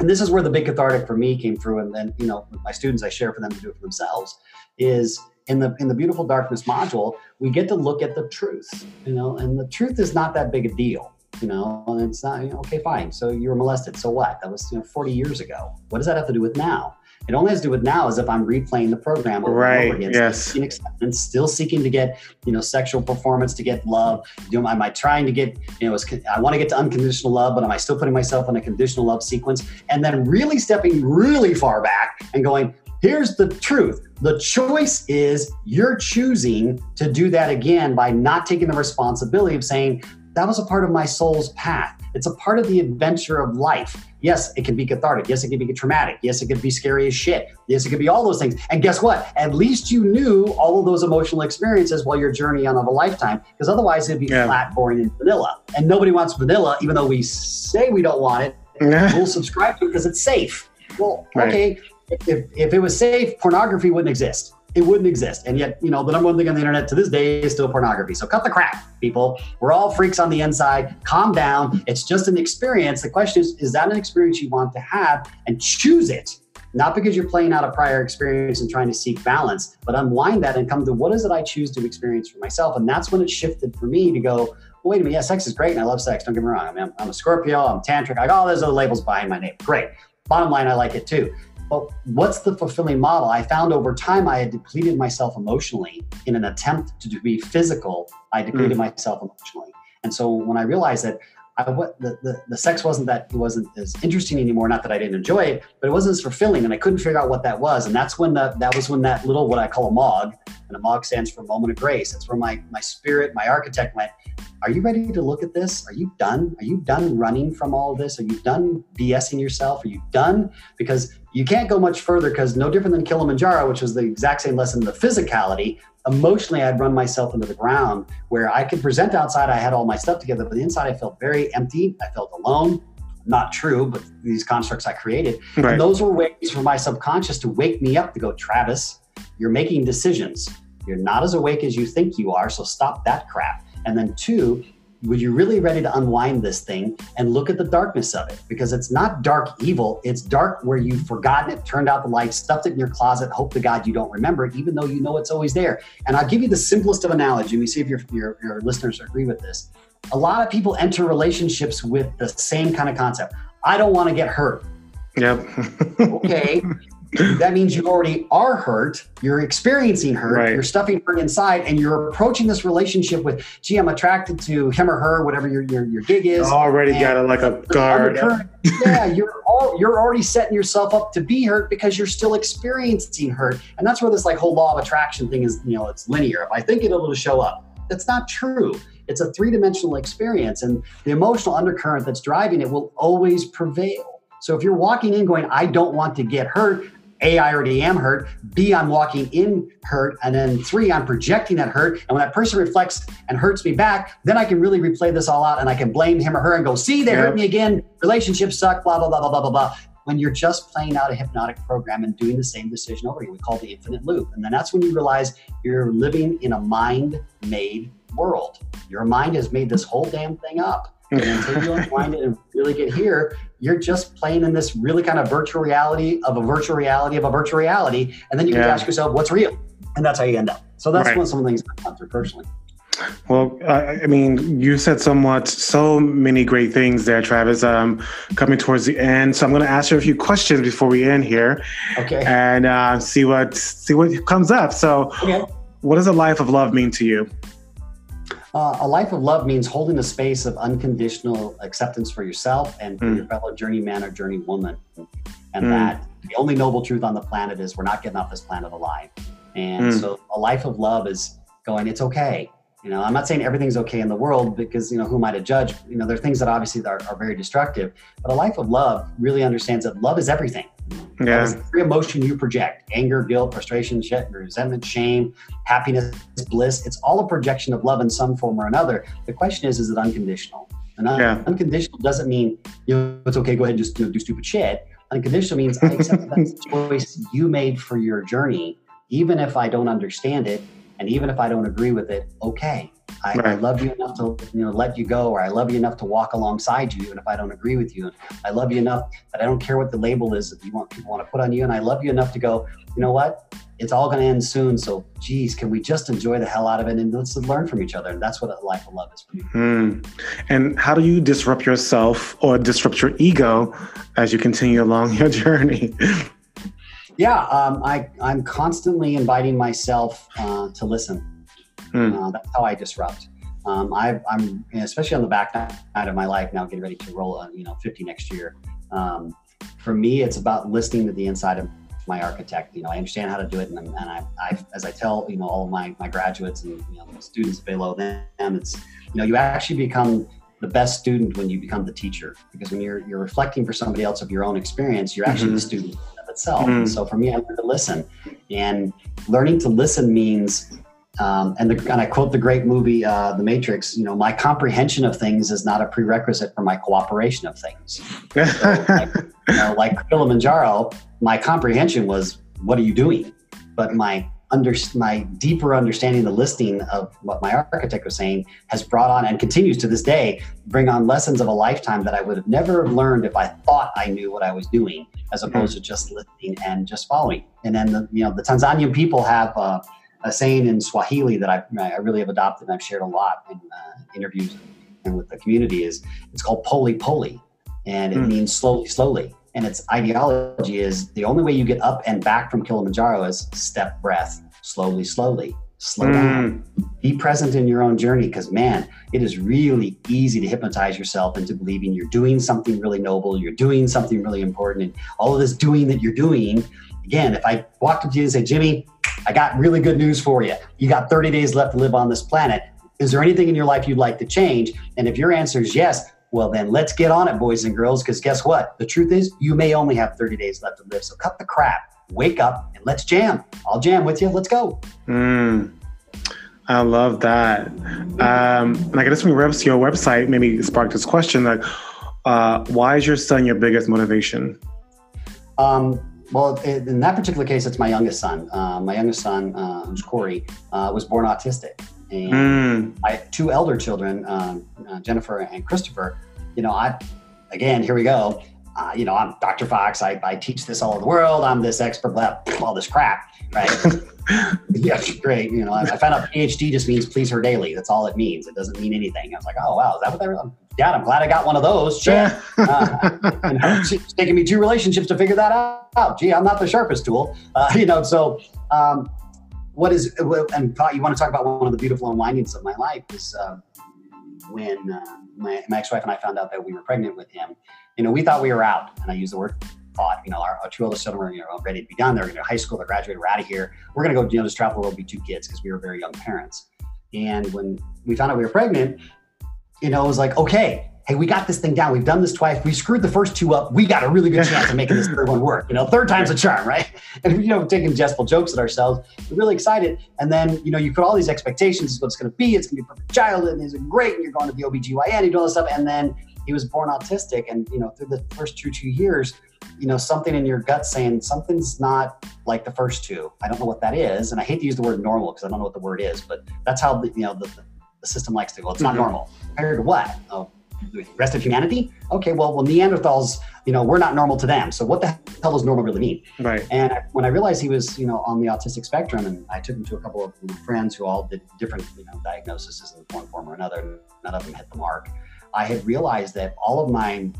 and this is where the big cathartic for me came through, and then, you know, my students, I share for them to do it for themselves, is in the in the beautiful darkness module, we get to look at the truth, you know, and the truth is not that big a deal you know, and it's not, you know, okay, fine. So you were molested. So what? That was, you know, 40 years ago. What does that have to do with now? It only has to do with now as if I'm replaying the program over right. and over again. Yes. Still acceptance, still seeking to get, you know, sexual performance to get love. Do, am I trying to get, you know, I want to get to unconditional love, but am I still putting myself in a conditional love sequence? And then really stepping really far back and going, Here's the truth the choice is you're choosing to do that again by not taking the responsibility of saying, that was a part of my soul's path. It's a part of the adventure of life. Yes, it can be cathartic. Yes, it can be traumatic. Yes, it could be scary as shit. Yes, it could be all those things. And guess what? At least you knew all of those emotional experiences while your journey on of a lifetime, because otherwise it'd be yeah. flat, boring, and vanilla. And nobody wants vanilla, even though we say we don't want it. we'll subscribe to it because it's safe. Well, right. okay, if, if it was safe, pornography wouldn't exist it wouldn't exist. And yet, you know, the number one thing on the internet to this day is still pornography. So cut the crap, people. We're all freaks on the inside. Calm down. It's just an experience. The question is, is that an experience you want to have? And choose it. Not because you're playing out a prior experience and trying to seek balance, but unwind that and come to what is it I choose to experience for myself? And that's when it shifted for me to go, well, wait a minute, yeah, sex is great and I love sex. Don't get me wrong. I mean, I'm, I'm a Scorpio, I'm tantric, I got all those other labels behind my name. Great. Bottom line, I like it too. But what's the fulfilling model? I found over time I had depleted myself emotionally in an attempt to be physical. I depleted mm. myself emotionally. And so when I realized that I, what, the, the, the sex wasn't that it wasn't as interesting anymore. Not that I didn't enjoy it, but it wasn't as fulfilling, and I couldn't figure out what that was. And that's when the, that was when that little what I call a MOG, and a MOG stands for moment of grace. That's where my my spirit, my architect went. Are you ready to look at this? Are you done? Are you done running from all this? Are you done BSing yourself? Are you done? Because you can't go much further because no different than Kilimanjaro, which was the exact same lesson, the physicality, emotionally I'd run myself into the ground where I could present outside, I had all my stuff together, but the inside I felt very empty. I felt alone. Not true, but these constructs I created. Right. And those were ways for my subconscious to wake me up to go, Travis, you're making decisions. You're not as awake as you think you are, so stop that crap. And then two, were you really ready to unwind this thing and look at the darkness of it? Because it's not dark evil. It's dark where you've forgotten it, turned out the light, stuffed it in your closet, hope to God you don't remember it, even though you know it's always there. And I'll give you the simplest of analogy. Let me see if your, your, your listeners agree with this. A lot of people enter relationships with the same kind of concept. I don't want to get hurt. Yep. okay. that means you already are hurt. You're experiencing hurt. Right. You're stuffing hurt inside, and you're approaching this relationship with, "Gee, I'm attracted to him or her, whatever your your, your gig is." Already got a, like a guard. yeah, you're all, you're already setting yourself up to be hurt because you're still experiencing hurt, and that's where this like whole law of attraction thing is. You know, it's linear. If I think it, it'll show up. That's not true. It's a three dimensional experience, and the emotional undercurrent that's driving it will always prevail. So if you're walking in going, I don't want to get hurt, a, I already am hurt. B, I'm walking in hurt. And then three, I'm projecting that hurt. And when that person reflects and hurts me back, then I can really replay this all out and I can blame him or her and go, see, they yep. hurt me again. Relationships suck, blah, blah, blah, blah, blah, blah, blah. When you're just playing out a hypnotic program and doing the same decision over again, we call it the infinite loop. And then that's when you realize you're living in a mind made world. Your mind has made this whole damn thing up. And until you unwind it and really get here, you're just playing in this really kind of virtual reality of a virtual reality of a virtual reality. And then you yeah. can ask yourself, what's real? And that's how you end up. So that's right. one of some things I've gone through personally. Well, I, I mean, you said somewhat so many great things there, Travis. Um, coming towards the end, so I'm going to ask you a few questions before we end here, okay, and uh, see what see what comes up. So, okay. what does a life of love mean to you? Uh, a life of love means holding a space of unconditional acceptance for yourself and for mm. your fellow journeyman or journey woman. And mm. that the only noble truth on the planet is we're not getting off this planet alive. And mm. so a life of love is going, it's okay. You know, I'm not saying everything's okay in the world because, you know, who am I to judge? You know, there are things that obviously are, are very destructive, but a life of love really understands that love is everything. Yeah. every emotion you project anger, guilt, frustration, resentment, shame, happiness, bliss. It's all a projection of love in some form or another. The question is, is it unconditional? And un- yeah. unconditional doesn't mean, you know, it's okay, go ahead and just you know, do stupid shit. Unconditional means I accept that choice you made for your journey, even if I don't understand it and even if I don't agree with it, okay. I, right. I, love you enough to you know let you go, or I love you enough to walk alongside you, even if I don't agree with you. I love you enough that I don't care what the label is that you want people want to put on you, and I love you enough to go. You know what? It's all going to end soon. So, geez, can we just enjoy the hell out of it and let's learn from each other? And that's what a life of love is for me. Hmm. And how do you disrupt yourself or disrupt your ego as you continue along your journey? Yeah, um, I, I'm constantly inviting myself uh, to listen. Mm. Uh, that's how I disrupt. Um, I, am especially on the back night of my life now, getting ready to roll, uh, you know, 50 next year. Um, for me, it's about listening to the inside of my architect. You know, I understand how to do it, and, and I, I, as I tell you know all of my my graduates and you know students below them, it's you know you actually become the best student when you become the teacher because when you're you're reflecting for somebody else of your own experience, you're actually mm-hmm. the student of itself. Mm-hmm. So for me, I learned to listen, and learning to listen means um, and, the, and I quote the great movie, uh, The Matrix. You know, my comprehension of things is not a prerequisite for my cooperation of things. So, like, you know, like Kilimanjaro, my comprehension was, "What are you doing?" But my under my deeper understanding, the listing of what my architect was saying, has brought on and continues to this day bring on lessons of a lifetime that I would have never learned if I thought I knew what I was doing, as opposed mm-hmm. to just listening and just following. And then the you know the Tanzanian people have. Uh, a saying in Swahili that I, I really have adopted and I've shared a lot in uh, interviews and with the community is it's called pole pole, and it mm. means slowly, slowly. And its ideology is the only way you get up and back from Kilimanjaro is step breath, slowly, slowly, slow mm. down. Be present in your own journey because, man, it is really easy to hypnotize yourself into believing you're doing something really noble, you're doing something really important, and all of this doing that you're doing. Again, if I walked up to you and say, Jimmy, I got really good news for you. You got 30 days left to live on this planet. Is there anything in your life you'd like to change? And if your answer is yes, well, then let's get on it, boys and girls, because guess what? The truth is, you may only have 30 days left to live. So cut the crap, wake up, and let's jam. I'll jam with you. Let's go. Mm, I love that. Um, and I guess when to your website, maybe spark this question like, uh, why is your son your biggest motivation? Um, well, in that particular case, it's my youngest son. Uh, my youngest son, uh, who's Corey, uh, was born autistic. And mm. I have two elder children, um, uh, Jennifer and Christopher. You know, I, again, here we go. Uh, you know, I'm Dr. Fox. I, I teach this all over the world. I'm this expert, blah, all this crap, right? yeah, great. You know, I, I found out PhD just means please her daily. That's all it means. It doesn't mean anything. I was like, oh, wow, is that what they're, Dad, I'm glad I got one of those. Uh, it's taken me two relationships to figure that out. Gee, I'm not the sharpest tool. Uh, you know, so um, what is, and thought you want to talk about one of the beautiful unwindings of my life is uh, when uh, my, my ex-wife and I found out that we were pregnant with him. You know, we thought we were out, and I use the word thought. You know, our, our two oldest children were you know ready to be done. They're going to high school. They're graduating. We're out of here. We're going to go you know just travel the world, be two kids because we were very young parents. And when we found out we were pregnant, you know, it was like, okay, hey, we got this thing down. We've done this twice. We screwed the first two up. We got a really good chance of making this third one work. You know, third time's a charm, right? And you know, taking jestful jokes at ourselves. We're really excited. And then, you know, you put all these expectations, is what it's gonna be. It's gonna be a perfect child, and it's great, and you're going to the OBGYN, you do all this stuff. And then he was born autistic. And, you know, through the first two, two years, you know, something in your gut saying something's not like the first two. I don't know what that is. And I hate to use the word normal because I don't know what the word is, but that's how the, you know, the, the system likes to go. It's not mm-hmm. normal. Compared to what? Oh, the rest of humanity? Okay, well, well, Neanderthals, you know, we're not normal to them. So what the hell does normal really mean? Right. And when I realized he was, you know, on the autistic spectrum, and I took him to a couple of friends who all did different, you know, diagnoses in one form or another. None of them hit the mark. I had realized that all of my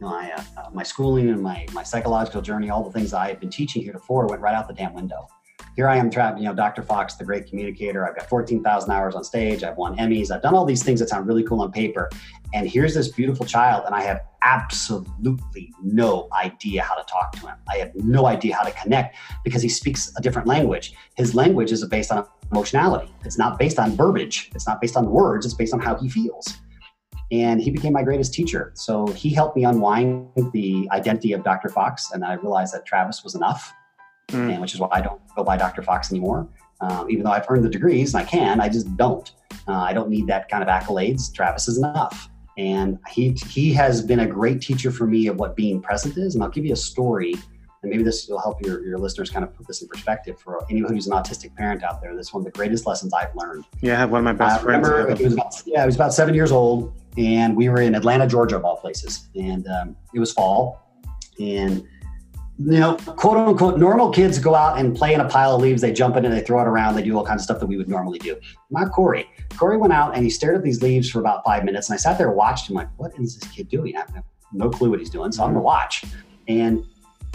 my uh, my schooling and my my psychological journey, all the things I had been teaching heretofore, went right out the damn window here I am trapped, you know, Dr. Fox, the great communicator. I've got 14,000 hours on stage. I've won Emmys. I've done all these things that sound really cool on paper. And here's this beautiful child, and I have absolutely no idea how to talk to him. I have no idea how to connect because he speaks a different language. His language is based on emotionality. It's not based on verbiage. It's not based on words. It's based on how he feels. And he became my greatest teacher. So he helped me unwind the identity of Dr. Fox. And I realized that Travis was enough mm. and which is why I don't go by Dr. Fox anymore. Um, even though I've earned the degrees and I can, I just don't. Uh, I don't need that kind of accolades. Travis is enough. And he, he has been a great teacher for me of what being present is. And I'll give you a story, and maybe this will help your, your listeners kind of put this in perspective for anyone who's an autistic parent out there. This is one of the greatest lessons I've learned. Yeah, I have one of my best I friends. Remember, he was about, yeah, he was about seven years old, and we were in Atlanta, Georgia, of all places. And um, it was fall. And you know, quote unquote, normal kids go out and play in a pile of leaves. They jump in and they throw it around. They do all kinds of stuff that we would normally do. Not Corey. Corey went out and he stared at these leaves for about five minutes. And I sat there and watched him like, what is this kid doing? I have no clue what he's doing. So I'm going to watch. And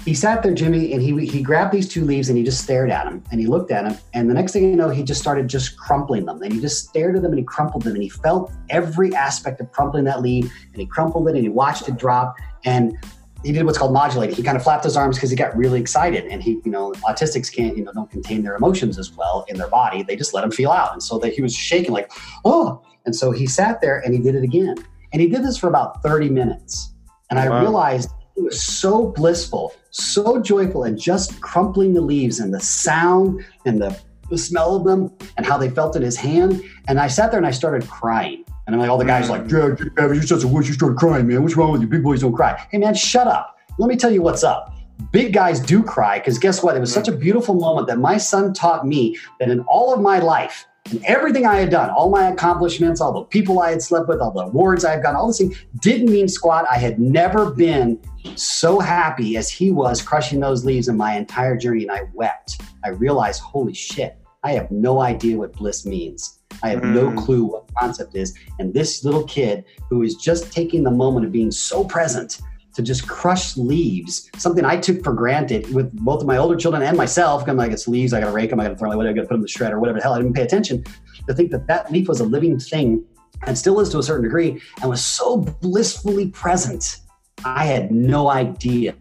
he sat there, Jimmy, and he, he grabbed these two leaves and he just stared at them and he looked at them. And the next thing you know, he just started just crumpling them. And he just stared at them and he crumpled them. And he felt every aspect of crumpling that leaf and he crumpled it and he watched it drop. And he did what's called modulating. He kind of flapped his arms because he got really excited. And he, you know, autistics can't, you know, don't contain their emotions as well in their body. They just let them feel out. And so that he was shaking like, oh. And so he sat there and he did it again. And he did this for about 30 minutes. And I wow. realized it was so blissful, so joyful, and just crumpling the leaves and the sound and the, the smell of them and how they felt in his hand. And I sat there and I started crying. And I'm like, all the guys like, mm. yeah, yeah, you're such a wuss. You started crying, man. What's wrong with you? Big boys don't cry. Hey, man, shut up. Let me tell you what's up. Big guys do cry because guess what? It was such a beautiful moment that my son taught me that in all of my life, and everything I had done, all my accomplishments, all the people I had slept with, all the awards I've gotten, all this thing didn't mean squat. I had never been so happy as he was crushing those leaves in my entire journey, and I wept. I realized, holy shit, I have no idea what bliss means. I have mm. no clue what the concept is. And this little kid who is just taking the moment of being so present to just crush leaves, something I took for granted with both of my older children and myself. I'm like, it's leaves, I gotta rake them, I gotta throw them away, I gotta put them in the shredder, whatever the hell. I didn't pay attention to think that that leaf was a living thing and still is to a certain degree and was so blissfully present. I had no idea,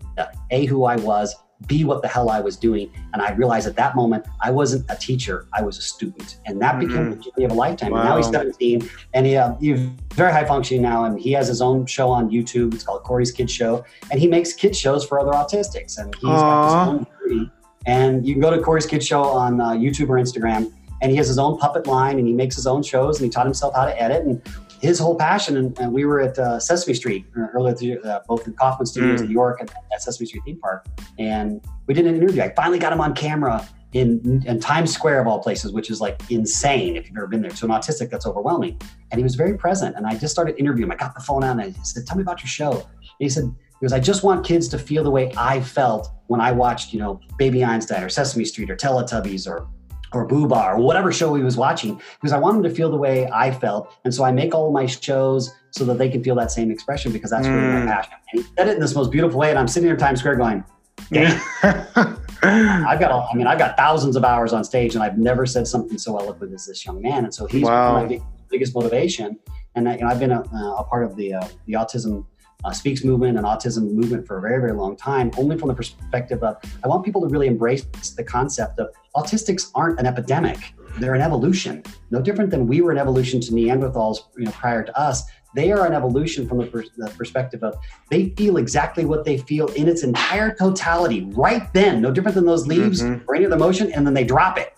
A, who I was, be what the hell I was doing. And I realized at that moment, I wasn't a teacher, I was a student. And that became mm-hmm. the journey of a lifetime. Wow. And now he's 17 and he, uh, he's very high functioning now. And he has his own show on YouTube. It's called Corey's Kid Show. And he makes kid shows for other autistics. And he's Aww. got his own journey. And you can go to Corey's Kid Show on uh, YouTube or Instagram. And he has his own puppet line and he makes his own shows and he taught himself how to edit. And his whole passion, and, and we were at uh, Sesame Street uh, earlier, uh, both in Kaufman Studios mm. in New York and at Sesame Street theme park, and we did an interview. I finally got him on camera in, in Times Square of all places, which is like insane if you've ever been there. To an autistic, that's overwhelming. And he was very present, and I just started interviewing him. I got the phone out and I said, "Tell me about your show." And he said, "Because I just want kids to feel the way I felt when I watched, you know, Baby Einstein or Sesame Street or Teletubbies or or Booba or whatever show he was watching because I want him to feel the way I felt. And so I make all my shows so that they can feel that same expression because that's mm. really my mm. passion. And he said it in this most beautiful way. And I'm sitting here in Times Square going, yeah. I've got, all, I mean, I've got thousands of hours on stage and I've never said something so eloquent as this young man. And so he's wow. my biggest motivation. And I, you know, I've been a, a part of the, uh, the autism uh, speaks movement and autism movement for a very, very long time, only from the perspective of I want people to really embrace the concept of autistics aren't an epidemic. They're an evolution. No different than we were an evolution to Neanderthals you know, prior to us. They are an evolution from the, per- the perspective of they feel exactly what they feel in its entire totality right then, no different than those leaves mm-hmm. or any other motion, and then they drop it.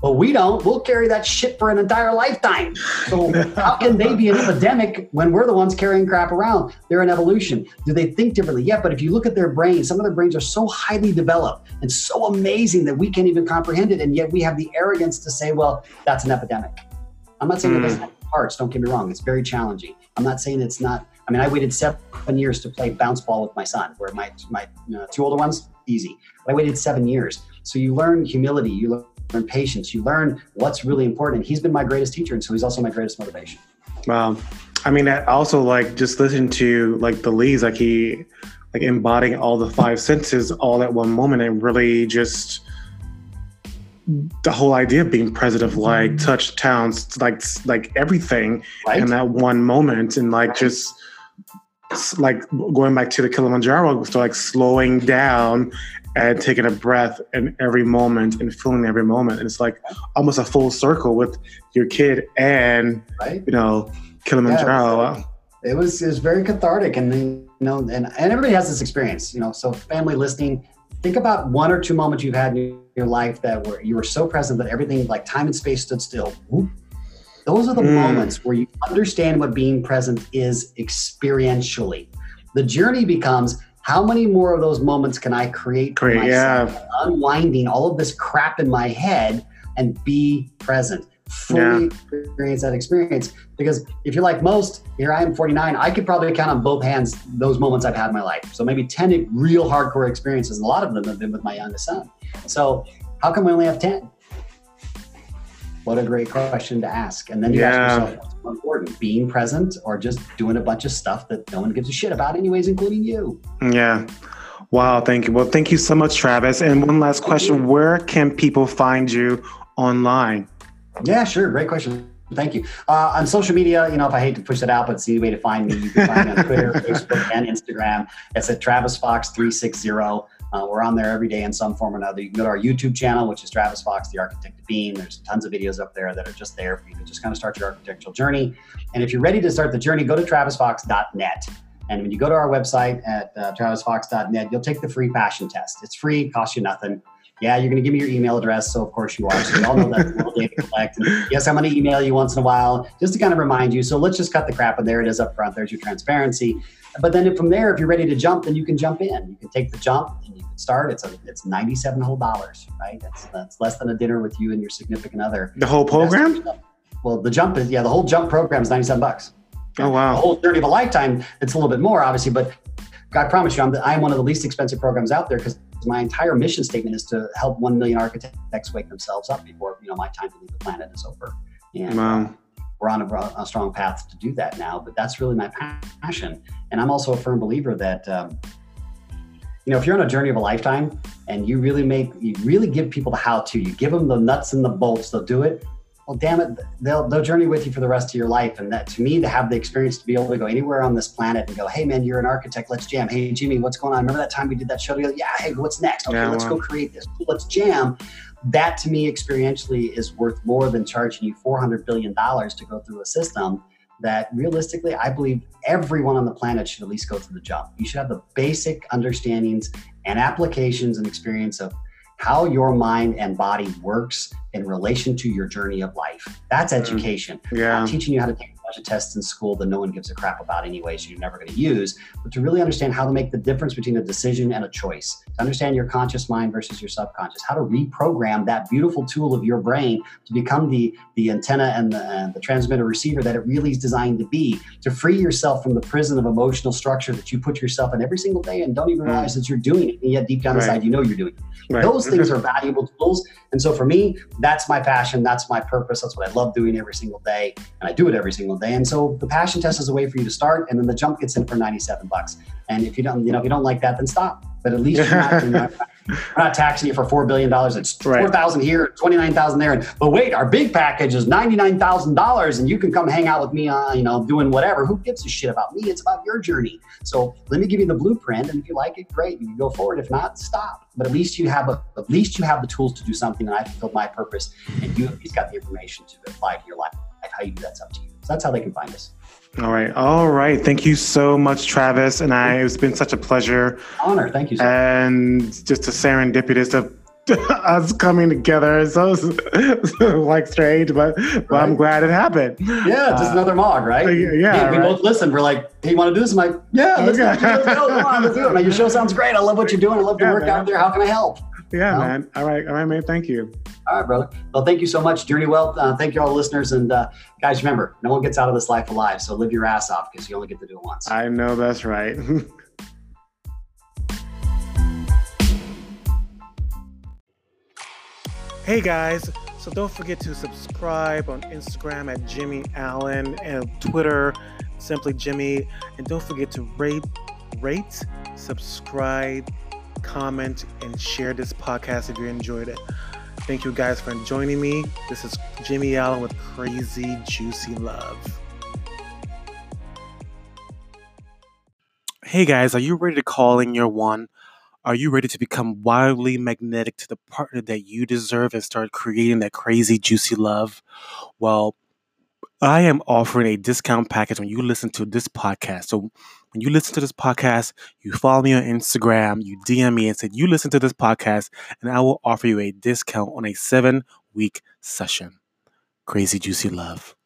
But we don't. We'll carry that shit for an entire lifetime. So how can they be an epidemic when we're the ones carrying crap around? They're an evolution. Do they think differently? Yeah, but if you look at their brains, some of their brains are so highly developed and so amazing that we can't even comprehend it. And yet we have the arrogance to say, well, that's an epidemic. I'm not saying mm. it doesn't have parts, don't get me wrong. It's very challenging. I'm not saying it's not. I mean, I waited seven years to play bounce ball with my son, where my my you know, two older ones, easy. But I waited seven years. So you learn humility, you learn patience. You learn what's really important. He's been my greatest teacher, and so he's also my greatest motivation. Wow. I mean, I also like just listen to like the leads, like he like embodying all the five senses all at one moment, and really just the whole idea of being present of like mm-hmm. touch towns like like everything right. in that one moment and like just like going back to the Kilimanjaro, so like slowing down and taking a breath in every moment and feeling every moment. And it's like almost a full circle with your kid and right. you know Kilimanjaro. Yeah, it was it was very cathartic, and then, you know, and and everybody has this experience, you know. So family listening, think about one or two moments you've had in your life that were you were so present that everything like time and space stood still. Those are the mm. moments where you understand what being present is experientially. The journey becomes how many more of those moments can I create myself? Yeah. Unwinding all of this crap in my head and be present. Fully yeah. experience that experience. Because if you're like most, here I am 49, I could probably count on both hands those moments I've had in my life. So maybe 10 real hardcore experiences, a lot of them have been with my youngest son. So how come we only have 10? What a great question to ask. And then you yeah. ask yourself, what's more important, being present or just doing a bunch of stuff that no one gives a shit about, anyways, including you? Yeah. Wow. Thank you. Well, thank you so much, Travis. And one last question Where can people find you online? Yeah, sure. Great question. Thank you. Uh, on social media, you know, if I hate to push it out, but it's the easy way to find me. You can find me on Twitter, Facebook, and Instagram. It's at Travis Fox three six zero. Uh, we're on there every day in some form or another. You can go to our YouTube channel, which is Travis Fox, the Architect of Being. There's tons of videos up there that are just there for you to just kind of start your architectural journey. And if you're ready to start the journey, go to travisfox.net. And when you go to our website at uh, travisfox.net, you'll take the free passion test. It's free, costs you nothing. Yeah, you're going to give me your email address. So, of course, you are. So, we all know that's a little data collect. And yes, I'm going to email you once in a while just to kind of remind you. So, let's just cut the crap. And there it is up front. There's your transparency. But then from there, if you're ready to jump, then you can jump in. You can take the jump and you can start. It's a, it's 97 whole dollars, right? That's, that's less than a dinner with you and your significant other. The whole program? Well, the jump is, yeah, the whole jump program is 97 bucks. Oh, wow. The whole journey of a lifetime, it's a little bit more, obviously, but I promise you, I'm, the, I'm one of the least expensive programs out there because my entire mission statement is to help 1 million architects wake themselves up before, you know, my time to leave the planet is over. And wow. Uh, we're on a, a, strong path to do that now, but that's really my passion. And I'm also a firm believer that, um, you know, if you're on a journey of a lifetime and you really make, you really give people the how to, you give them the nuts and the bolts, they'll do it well, damn it, they'll they'll journey with you for the rest of your life. And that to me, to have the experience to be able to go anywhere on this planet and go, hey man, you're an architect, let's jam. Hey Jimmy, what's going on? Remember that time we did that show together? Yeah, hey, what's next? Okay, yeah, let's wow. go create this. Let's jam. That to me, experientially, is worth more than charging you four hundred billion dollars to go through a system that realistically, I believe everyone on the planet should at least go through the jump. You should have the basic understandings and applications and experience of how your mind and body works in relation to your journey of life. That's mm. education. Yeah. Not teaching you how to take bunch of tests in school that no one gives a crap about anyway, so you're never going to use, but to really understand how to make the difference between a decision and a choice, to understand your conscious mind versus your subconscious, how to reprogram that beautiful tool of your brain to become the, the antenna and the, and the transmitter receiver that it really is designed to be, to free yourself from the prison of emotional structure that you put yourself in every single day and don't even hmm. realize that you're doing it. And yet deep down right. inside, you know you're doing it. Right. Those things are valuable tools. And so for me, that's my passion. That's my purpose. That's what I love doing every single day. And I do it every single day. And so the passion test is a way for you to start, and then the jump gets in for 97 bucks. And if you don't, you know, if you don't like that, then stop. But at least you're not, you're not, we're not taxing you for four billion dollars. It's right. four thousand here, twenty nine thousand there. And but wait, our big package is ninety nine thousand dollars, and you can come hang out with me on, you know, doing whatever. Who gives a shit about me? It's about your journey. So let me give you the blueprint, and if you like it, great. You can go forward. If not, stop. But at least you have a, at least you have the tools to do something, and I fulfilled my purpose, and you at least got the information to apply to your life. How you do that's up to you. So that's how they can find us. All right. All right. Thank you so much, Travis. And I, it's been such a pleasure. Honor. Thank you. Sir. And just a serendipitous of us coming together. So, like strange, but, but right. I'm glad it happened. Yeah, just uh, another mog, right? Uh, yeah. We right. both listened. We're like, hey, you want to do this? I'm like, yeah, let's, okay. go. let's go. Come on, let's do it. Man, your show sounds great. I love what you're doing. I love the yeah, work man. out there. How can I help? Yeah, you man. All right. All right, man. Thank you. All right, brother. Well, thank you so much. Journey well. Uh, thank you all listeners. And uh, guys, remember, no one gets out of this life alive. So live your ass off because you only get to do it once. I know that's right. hey, guys. So don't forget to subscribe on Instagram at Jimmy Allen and Twitter, simply Jimmy. And don't forget to rate, rate, subscribe, comment, and share this podcast if you enjoyed it. Thank you guys for joining me. This is Jimmy Allen with Crazy Juicy Love. Hey guys, are you ready to call in your one? Are you ready to become wildly magnetic to the partner that you deserve and start creating that crazy juicy love? Well, I am offering a discount package when you listen to this podcast. So when you listen to this podcast, you follow me on Instagram, you DM me and said, You listen to this podcast, and I will offer you a discount on a seven week session. Crazy Juicy Love.